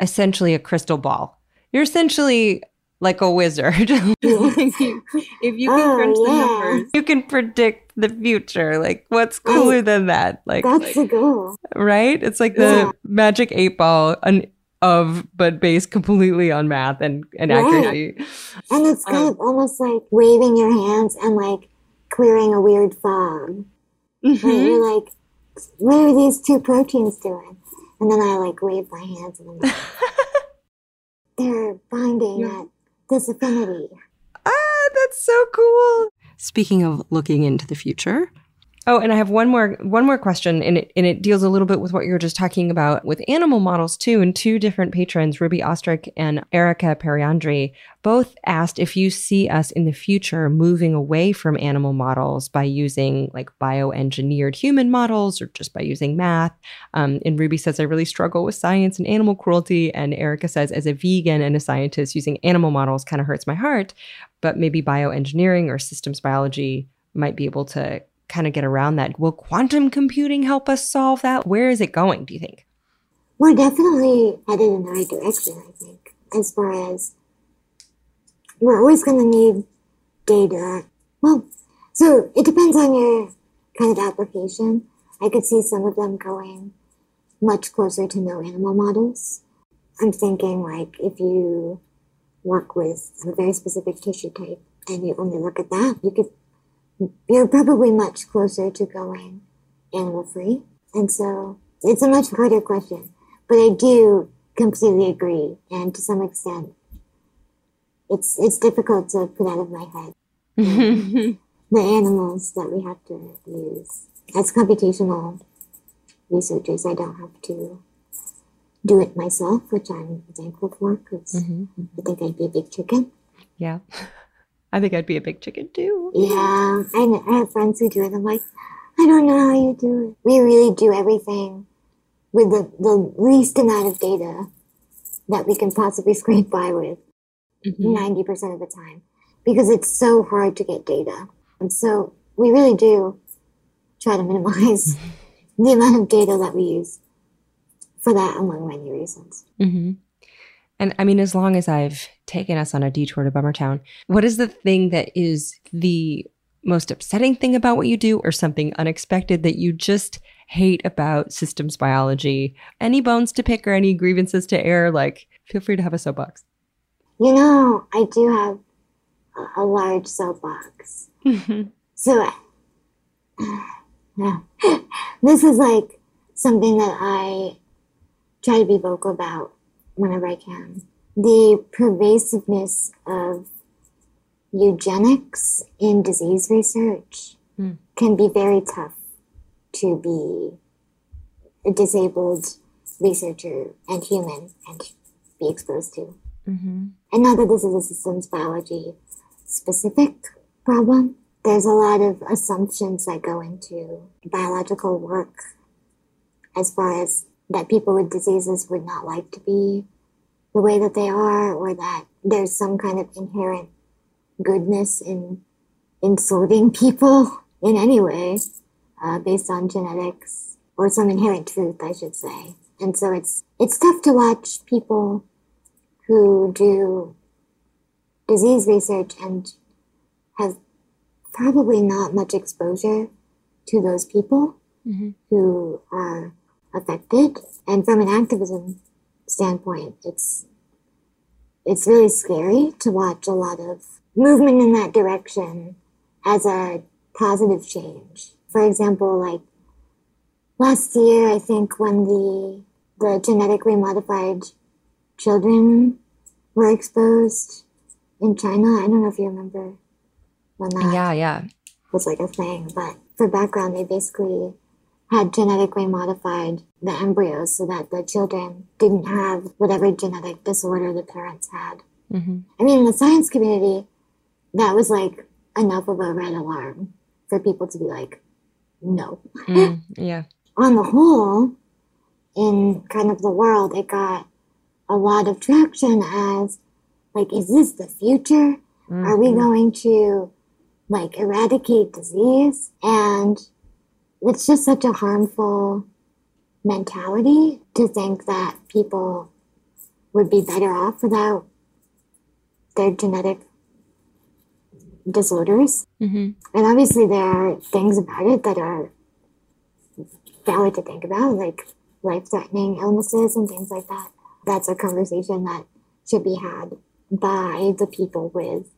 essentially a crystal ball. You're essentially like a wizard. if you can
Oh,
crunch the numbers, you can predict the future. Like what's cooler than that? Like
That's the goal.
right? It's like the
Yeah.
magic eight ball an, of but based completely on math and, and
Right.
accuracy.
And it's kind
Um,
of almost like waving your hands and like clearing a weird fog. Right?
Mhm.
You're like, what are these two proteins doing? And then I like wave my hands and I'm like, they're binding
Yeah.
at this affinity.
Ah, that's so cool.
Speaking of looking into the future, Oh, and I have one more one more question, and it and it deals a little bit with what you were just talking about with animal models too. And two different patrons, Ruby Ostrick and Erica Periandri, both asked if you see us in the future moving away from animal models by using like bioengineered human models or just by using math. Um, and Ruby says, I really struggle with science and animal cruelty. And Erica says, as a vegan and a scientist, using animal models kind of hurts my heart, but maybe bioengineering or systems biology might be able to kind of get around that. Will quantum computing help us solve that? Where is it going, do you think?
We're definitely headed in the right direction, I think, as far as we're always going to need data. Well, so it depends on your kind of application. I could see some of them going much closer to no animal models. I'm thinking like if you work with a very specific tissue type and you only look at that, you could you're probably much closer to going animal free. And so it's a much harder question. But I do completely agree. And to some extent, it's it's difficult to put out of my head the animals that we have to use. As computational researchers, I don't have to do it myself, which I'm thankful for because
Mm-hmm.
I think I'd be a big chicken.
Yeah. I think I'd be a big chicken too.
Yeah, I, I have friends who do it. I'm like, I don't know how you do it. We really do everything with the, the least amount of data that we can possibly scrape by with
Mm-hmm.
90% of the time because it's so hard to get data. And so we really do try to minimize the amount of data that we use for that among many reasons.
Mm-hmm. And I mean, as long as I've taken us on a detour to Bummertown, what is the thing that is the most upsetting thing about what you do, or something unexpected that you just hate about systems biology? Any bones to pick or any grievances to air? Like, feel free to have a soapbox.
You know, I do have a, a large soapbox. Mm-hmm. So, yeah. this is like something that I try to be vocal about whenever I can. The pervasiveness of eugenics in disease research
Hmm.
can be very tough to be a disabled researcher and human and be exposed to.
Mm-hmm.
And not that this is a systems biology specific problem. There's a lot of assumptions that go into biological work as far as that people with diseases would not like to be the way that they are, or that there's some kind of inherent goodness in in sorting people in any way uh, based on genetics or some inherent truth, I should say. And so it's it's tough to watch people who do disease research and have probably not much exposure to those people
Mhm.
who are affected. And from an activism standpoint, it's it's really scary to watch a lot of movement in that direction as a positive change. For example, like last year, I think when the the genetically modified children were exposed in China. I don't know if you remember when that
Yeah, yeah.
was like a thing, but for background, they basically had genetically modified the embryos so that the children didn't have whatever genetic disorder the parents had.
Mm-hmm.
I mean, in the science community, that was like enough of a red alarm for people to be like, no.
Mm, yeah.
on the whole, in kind of the world, it got a lot of traction as like, is this the future? Are we
Mhm.
going to like eradicate disease? And it's just such a harmful mentality to think that people would be better off without their genetic disorders.
Mhm.
And obviously, there are things about it that are valid to think about, like life threatening illnesses and things like that. That's a conversation that should be had by the people with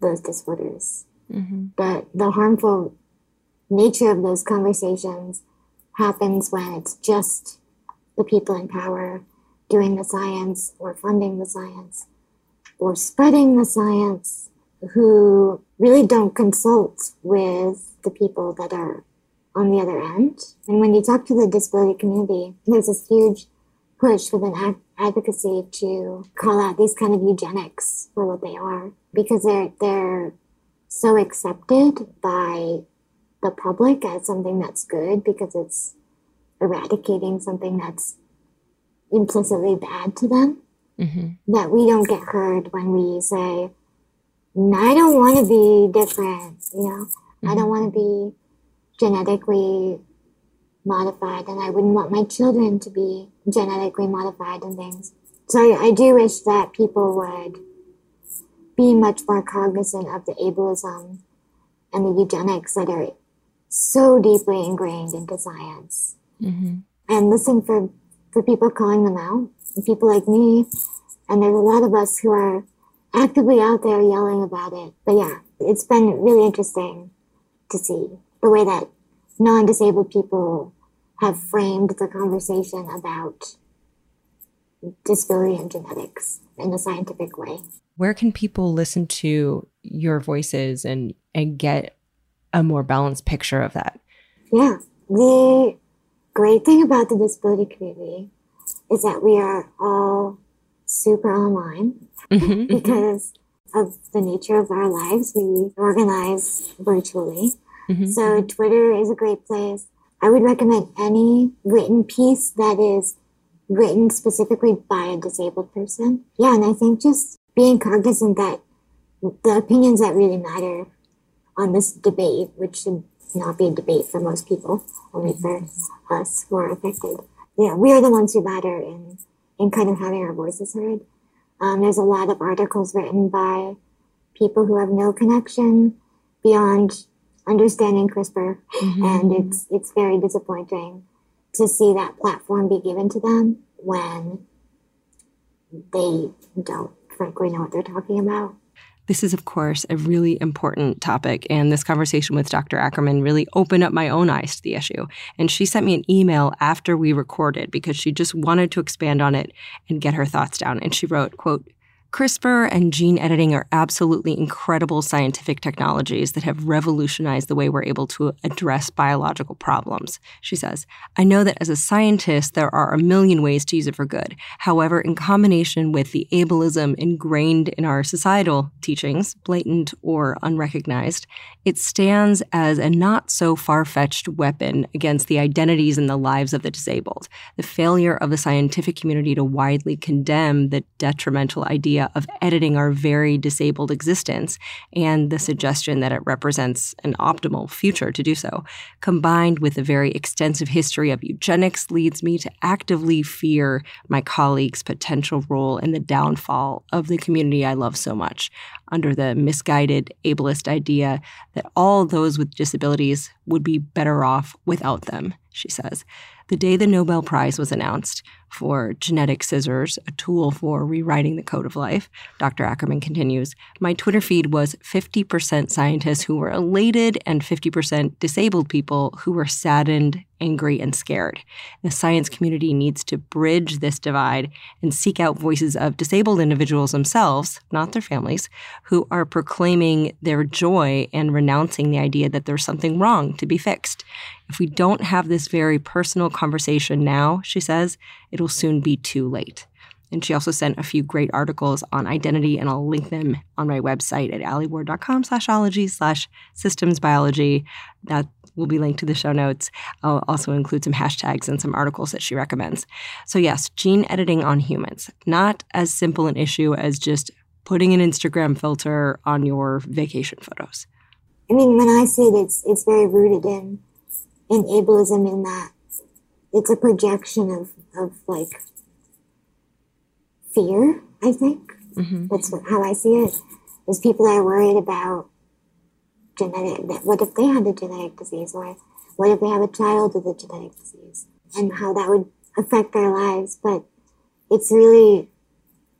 those disorders.
Mhm.
But the harmful nature of those conversations happens when it's just the people in power doing the science or funding the science or spreading the science who really don't consult with the people that are on the other end. And when you talk to the disability community, there's this huge push within ad- advocacy to call out these kind of eugenics for what they are because they're they're so accepted by the public as something that's good because it's eradicating something that's implicitly bad to them
Mm-hmm.
that we don't get heard when we say I don't want to be different, you know. I don't want to be genetically modified, and I wouldn't want my children to be genetically modified and things. So I, I do wish that people would be much more cognizant of the ableism and the eugenics that are so deeply ingrained into science,
Mm-hmm.
and listen for for people calling them out, people like me, and there's a lot of us who are actively out there yelling about it. But yeah, it's been really interesting to see the way that non-disabled people have framed the conversation about disability and genetics in a scientific way.
Where can people listen to your voices and and get a more balanced picture of that?
Yeah, the great thing about the disability community is that we are all super online
Mhm.
because of the nature of our lives. We organize virtually.
Mhm.
So Twitter is a great place. I would recommend any written piece that is written specifically by a disabled person. Yeah, and I think just being cognizant that the opinions that really matter on this debate, which should not be a debate for most people, only for us who are affected. Yeah, we are the ones who matter in in kind of having our voices heard. Um, there's a lot of articles written by people who have no connection beyond understanding CRISPR, and it's it's very disappointing to see that platform be given to them when they don't frankly know what they're talking about.
This is, of course, a really important topic, and this conversation with Dr. Ackerman really opened up my own eyes to the issue. And she sent me an email after we recorded because she just wanted to expand on it and get her thoughts down. And she wrote, quote, CRISPR and gene editing are absolutely incredible scientific technologies that have revolutionized the way we're able to address biological problems. She says, I know that as a scientist, there are a million ways to use it for good. However, in combination with the ableism ingrained in our societal teachings, blatant or unrecognized, it stands as a not so far fetched weapon against the identities and the lives of the disabled. The failure of the scientific community to widely condemn the detrimental idea of editing our very disabled existence and the suggestion that it represents an optimal future to do so, combined with a very extensive history of eugenics, leads me to actively fear my colleagues' potential role in the downfall of the community I love so much under the misguided ableist idea that all those with disabilities would be better off without them, she says. The day the Nobel Prize was announced for genetic scissors, a tool for rewriting the code of life, Dr. Ackerman continues, my Twitter feed was 50% scientists who were elated and 50% disabled people who were saddened, angry, and scared. The science community needs to bridge this divide and seek out voices of disabled individuals themselves, not their families, who are proclaiming their joy and renouncing the idea that there's something wrong to be fixed. If we don't have this very personal conversation now, she says, it'll soon be too late. And she also sent a few great articles on identity, and I'll link them on my website at alieward.com slash ology slash systems biology. That will be linked to the show notes. I'll also include some hashtags and some articles that she recommends. So, yes, gene editing on humans, not as simple an issue as just putting an Instagram filter on your vacation photos.
I mean, when I see it, it's it's very rooted in in ableism in that it's a projection of of like fear. I think
Mm-hmm.
that's what, how I see it. Is people that are worried about genetic. That what if they had a genetic disease, or what if they have a child with a genetic disease, and how that would affect their lives. But it's really,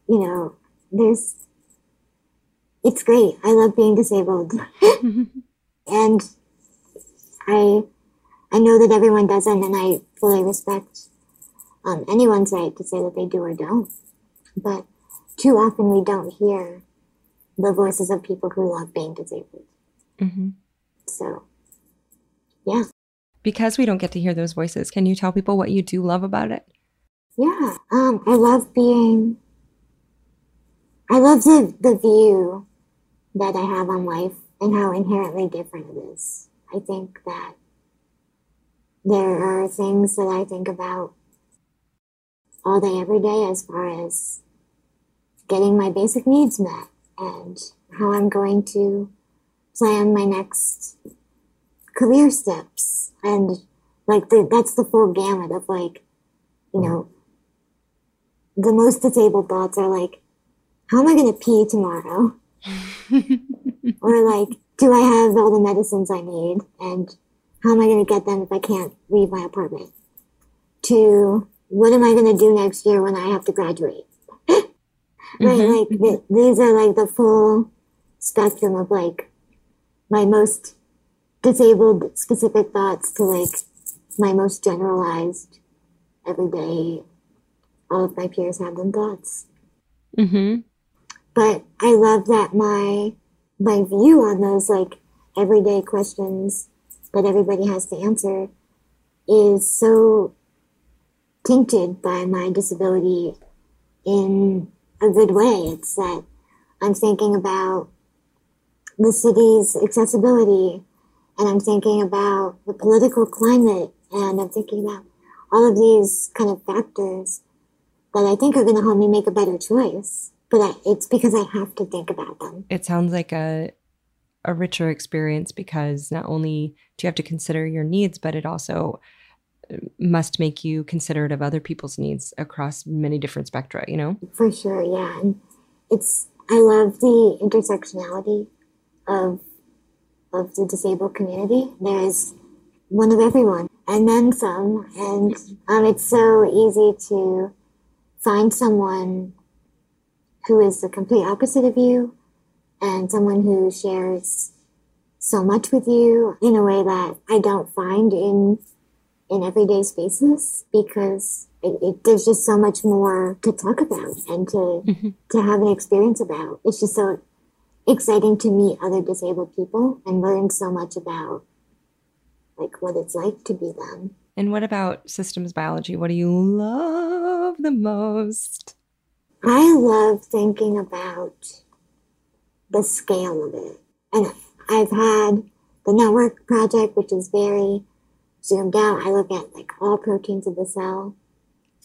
you know, there's. It's great. I love being disabled, and I I know that everyone doesn't, and I fully respect um, anyone's right to say that they do or don't. But too often we don't hear the voices of people who love being disabled.
Mm-hmm.
So, yeah.
Because we don't get to hear those voices, can you tell people what you do love about it?
Yeah, um, I love being. I love the the view that I have on life and how inherently different it is. I think that there are things that I think about all day, every day, as far as getting my basic needs met and how I'm going to plan my next career steps. And like the, that's the full gamut of like, you know, the most disabled thoughts are like, how am I going to pee tomorrow? or like, do I have all the medicines I need? And how am I going to get them if I can't leave my apartment? To what am I going to do next year when I have to graduate? right,
Mhm.
like th- these are like the full spectrum of like my most disabled specific thoughts to like my most generalized everyday all of my peers have them thoughts
Mm-hmm.
but I love that my my view on those like everyday questions that everybody has to answer is so tainted by my disability in a good way. It's that I'm thinking about the city's accessibility and I'm thinking about the political climate and I'm thinking about all of these kind of factors that I think are going to help me make a better choice. But I, it's because I have to think about them.
It sounds like a a richer experience because not only do you have to consider your needs, but it also must make you considerate of other people's needs across many different spectra, you know?
For sure, yeah. And it's I love the intersectionality of of the disabled community. There is one of everyone, and then some. And um, it's so easy to find someone who is the complete opposite of you, and someone who shares so much with you in a way that I don't find in in everyday spaces because it, it, there's just so much more to talk about and to mm-hmm. to have an experience about. It's just so exciting to meet other disabled people and learn so much about like what it's like to be them.
And what about systems biology? What do you love the most?
I love thinking about the scale of it. And I've had the network project, which is very zoomed out. I look at like all proteins of the cell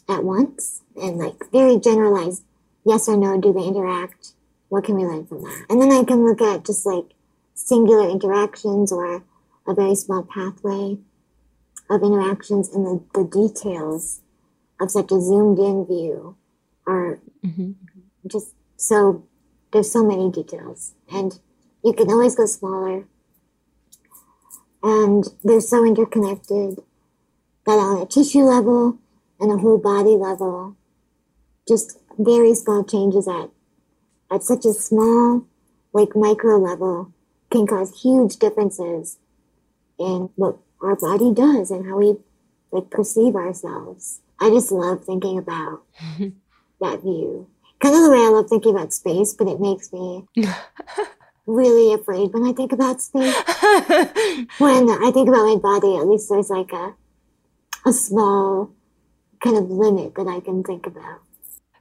at once and like very generalized yes or no, do they interact? What can we learn from that? And then I can look at just like singular interactions or a very small pathway of interactions and the, the details of such a zoomed in view are
Mhm.
just so there's so many details and you can always go smaller and they're so interconnected that on a tissue level and a whole body level just very small changes at at such a small like micro level can cause huge differences in what our body does and how we like perceive ourselves i just love thinking about that view. Kind of the way I love thinking about space, but it makes me really afraid when I think about space. When I think about my body, at least there's like a a small kind of limit that I can think about.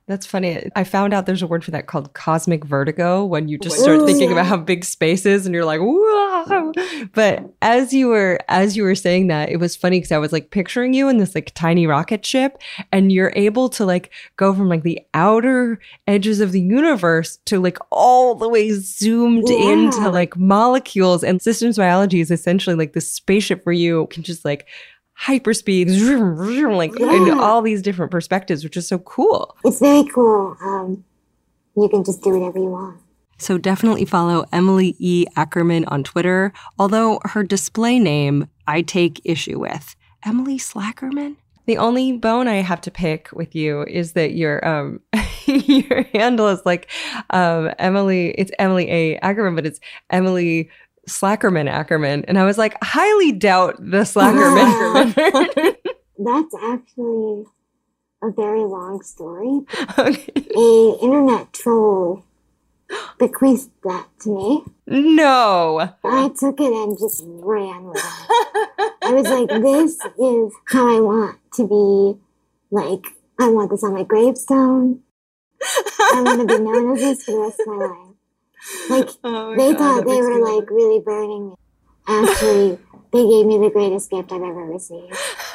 That's funny. I found out there's a word for that called cosmic vertigo when you just start
Ooh,
thinking
yeah.
about how big space is and you're like, whoa. But as you were as you were saying that, it was funny because I was like picturing you in this like tiny rocket ship and you're able to like go from like the outer edges of the universe to like all the way zoomed
Yeah.
into like molecules and systems biology is essentially like this spaceship where you can just like hyperspeed zoom, zoom, like in all these different perspectives, which is so cool.
It's very cool. Um, you can just do whatever you want.
So definitely follow Emily E. Ackerman on Twitter, although her display name I take issue with. Emily Slackerman?
The only bone I have to pick with you is that your um your handle is like um Emily. It's Emily A. Ackerman, but it's Emily Slackerman Ackerman, and I was like, highly doubt the Slackerman.
That's actually a very long story.
okay.
A internet troll bequeathed that to me.
No.
I took it and just ran with it. I was like, this is how I want to be. Like, I want this on my gravestone. I want to be known as this for the rest of my life. Like,
Oh
they
God,
thought they were like really burning me. Actually, they gave me the greatest gift I've ever received.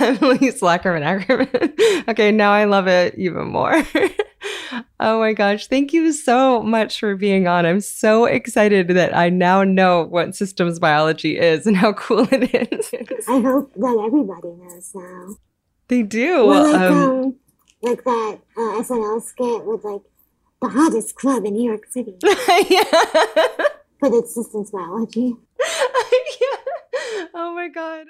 Emily Slackerman Ackerman. okay, now I love it even more. oh my gosh. Thank you so much for being on. I'm so excited that I now know what systems biology is and how cool it is.
I hope that everybody knows now.
they do.
Or like
Um,
um, like that uh, SNL skit with like the hottest club in New York City,
yeah.
but it's systems biology.
yeah. Oh my God.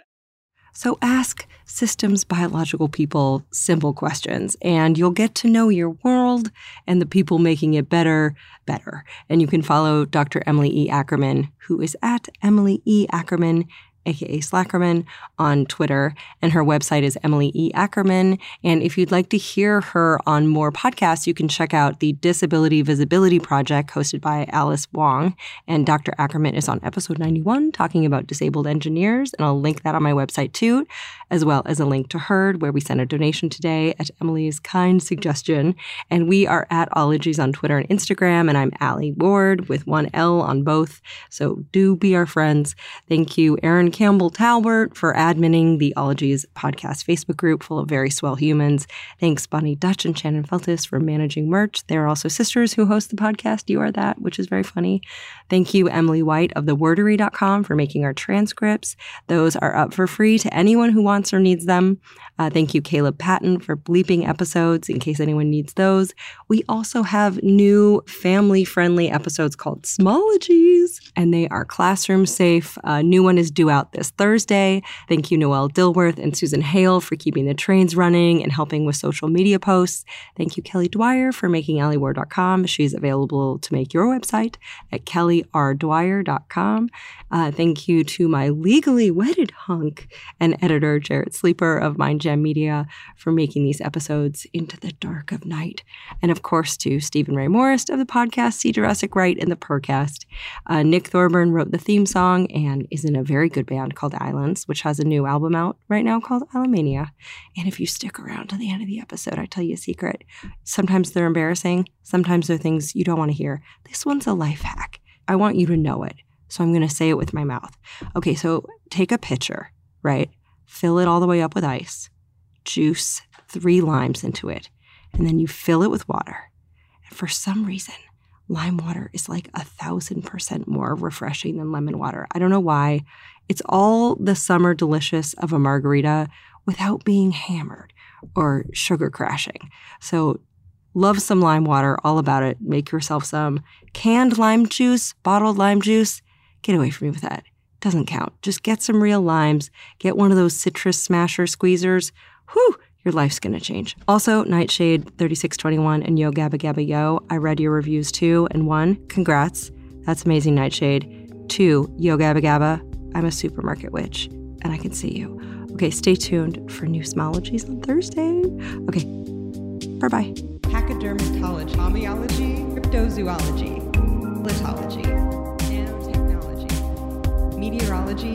So ask systems biological people simple questions, and you'll get to know your world and the people making it better, better. And you can follow Dr. Emily E. Ackerman, who is at Emily E. Ackerman, aka Slackerman, on Twitter. And her website is Emily E. Ackerman. And if you'd like to hear her on more podcasts, you can check out the Disability Visibility Project hosted by Alice Wong. And Dr. Ackerman is on episode 91 talking about disabled engineers. And I'll link that on my website too, as well as a link to Herd, where we sent a donation today at Emily's kind suggestion. And we are at Ologies on Twitter and Instagram. And I'm Alie Ward with one L on both. So do be our friends. Thank you, Aaron Campbell Talbert, for adminning the Ologies podcast Facebook group full of very swell humans. Thanks, Boni Dutch and Shannon Feltus, for managing merch. They're also sisters who host the podcast. You are that, which is very funny. Thank you, Emily White of thewordary.com for making our transcripts. Those are up for free to anyone who wants or needs them. Uh, thank you, Caleb Patton, for bleeping episodes in case anyone needs those. We also have new family friendly episodes called Smologies, and they are classroom safe. A new one is due out this Thursday. Thank you, Noelle Dilworth and Susan Hale, for keeping the trains running and helping with social media posts. Thank you, Kelly Dwyer, for making AlieWard.com. She's available to make your website at kellyrDwyer.com. Uh, thank you to my legally wedded hunk and editor, Jarrett Sleeper of Mind Jam Media, for making these episodes into the dark of night. And of course, to Stephen Ray Morris of the podcast See Jurassic Right and the Purrcast. Uh, Nick Thorburn wrote the theme song and is in a very good band called Islands, which has a new album out right now called Islomania. And if you stick around to the end of the episode, I tell you a secret. Sometimes they're embarrassing, sometimes they're things you don't want to hear. This one's a life hack. I want you to know it. So I'm going to say it with my mouth. Okay, so take a pitcher, right? Fill it all the way up with ice, juice three limes into it, and then you fill it with water. And for some reason, lime water is like a thousand percent more refreshing than lemon water. I don't know why. It's all the summer delicious of a margarita without being hammered or sugar crashing. So love some lime water, all about it. Make yourself some canned lime juice, bottled lime juice. Get away from me with that. Doesn't count. Just get some real limes. Get one of those citrus smasher squeezers. Whew, your life's going to change. Also, Nightshade 3621 and Yo Gabba Gabba Yo. I read your reviews too. And one, congrats. That's amazing, Nightshade. Two, Yo Gabba Gabba. I'm a supermarket witch and I can see you. Okay, stay tuned for new Smologies on Thursday. Okay, bye bye. Pachydermatology, homeology, cryptozoology, litology, nanotechnology, meteorology,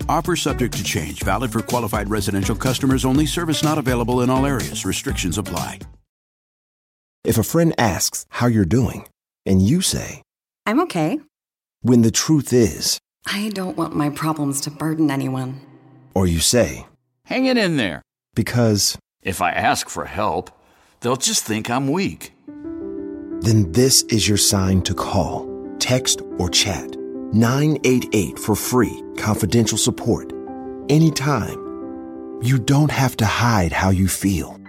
Offer subject to change, valid for qualified residential customers only, service not available in all areas. Restrictions apply.
If a friend asks how you're doing, and you say,
I'm okay.
when the truth is,
I don't want my problems to burden anyone.
or you say,
Hang it in there.
because,
If I ask for help, they'll just think I'm weak.
then this is your sign to call, text, or chat 988 for free, confidential support, anytime. You don't have to hide how you feel.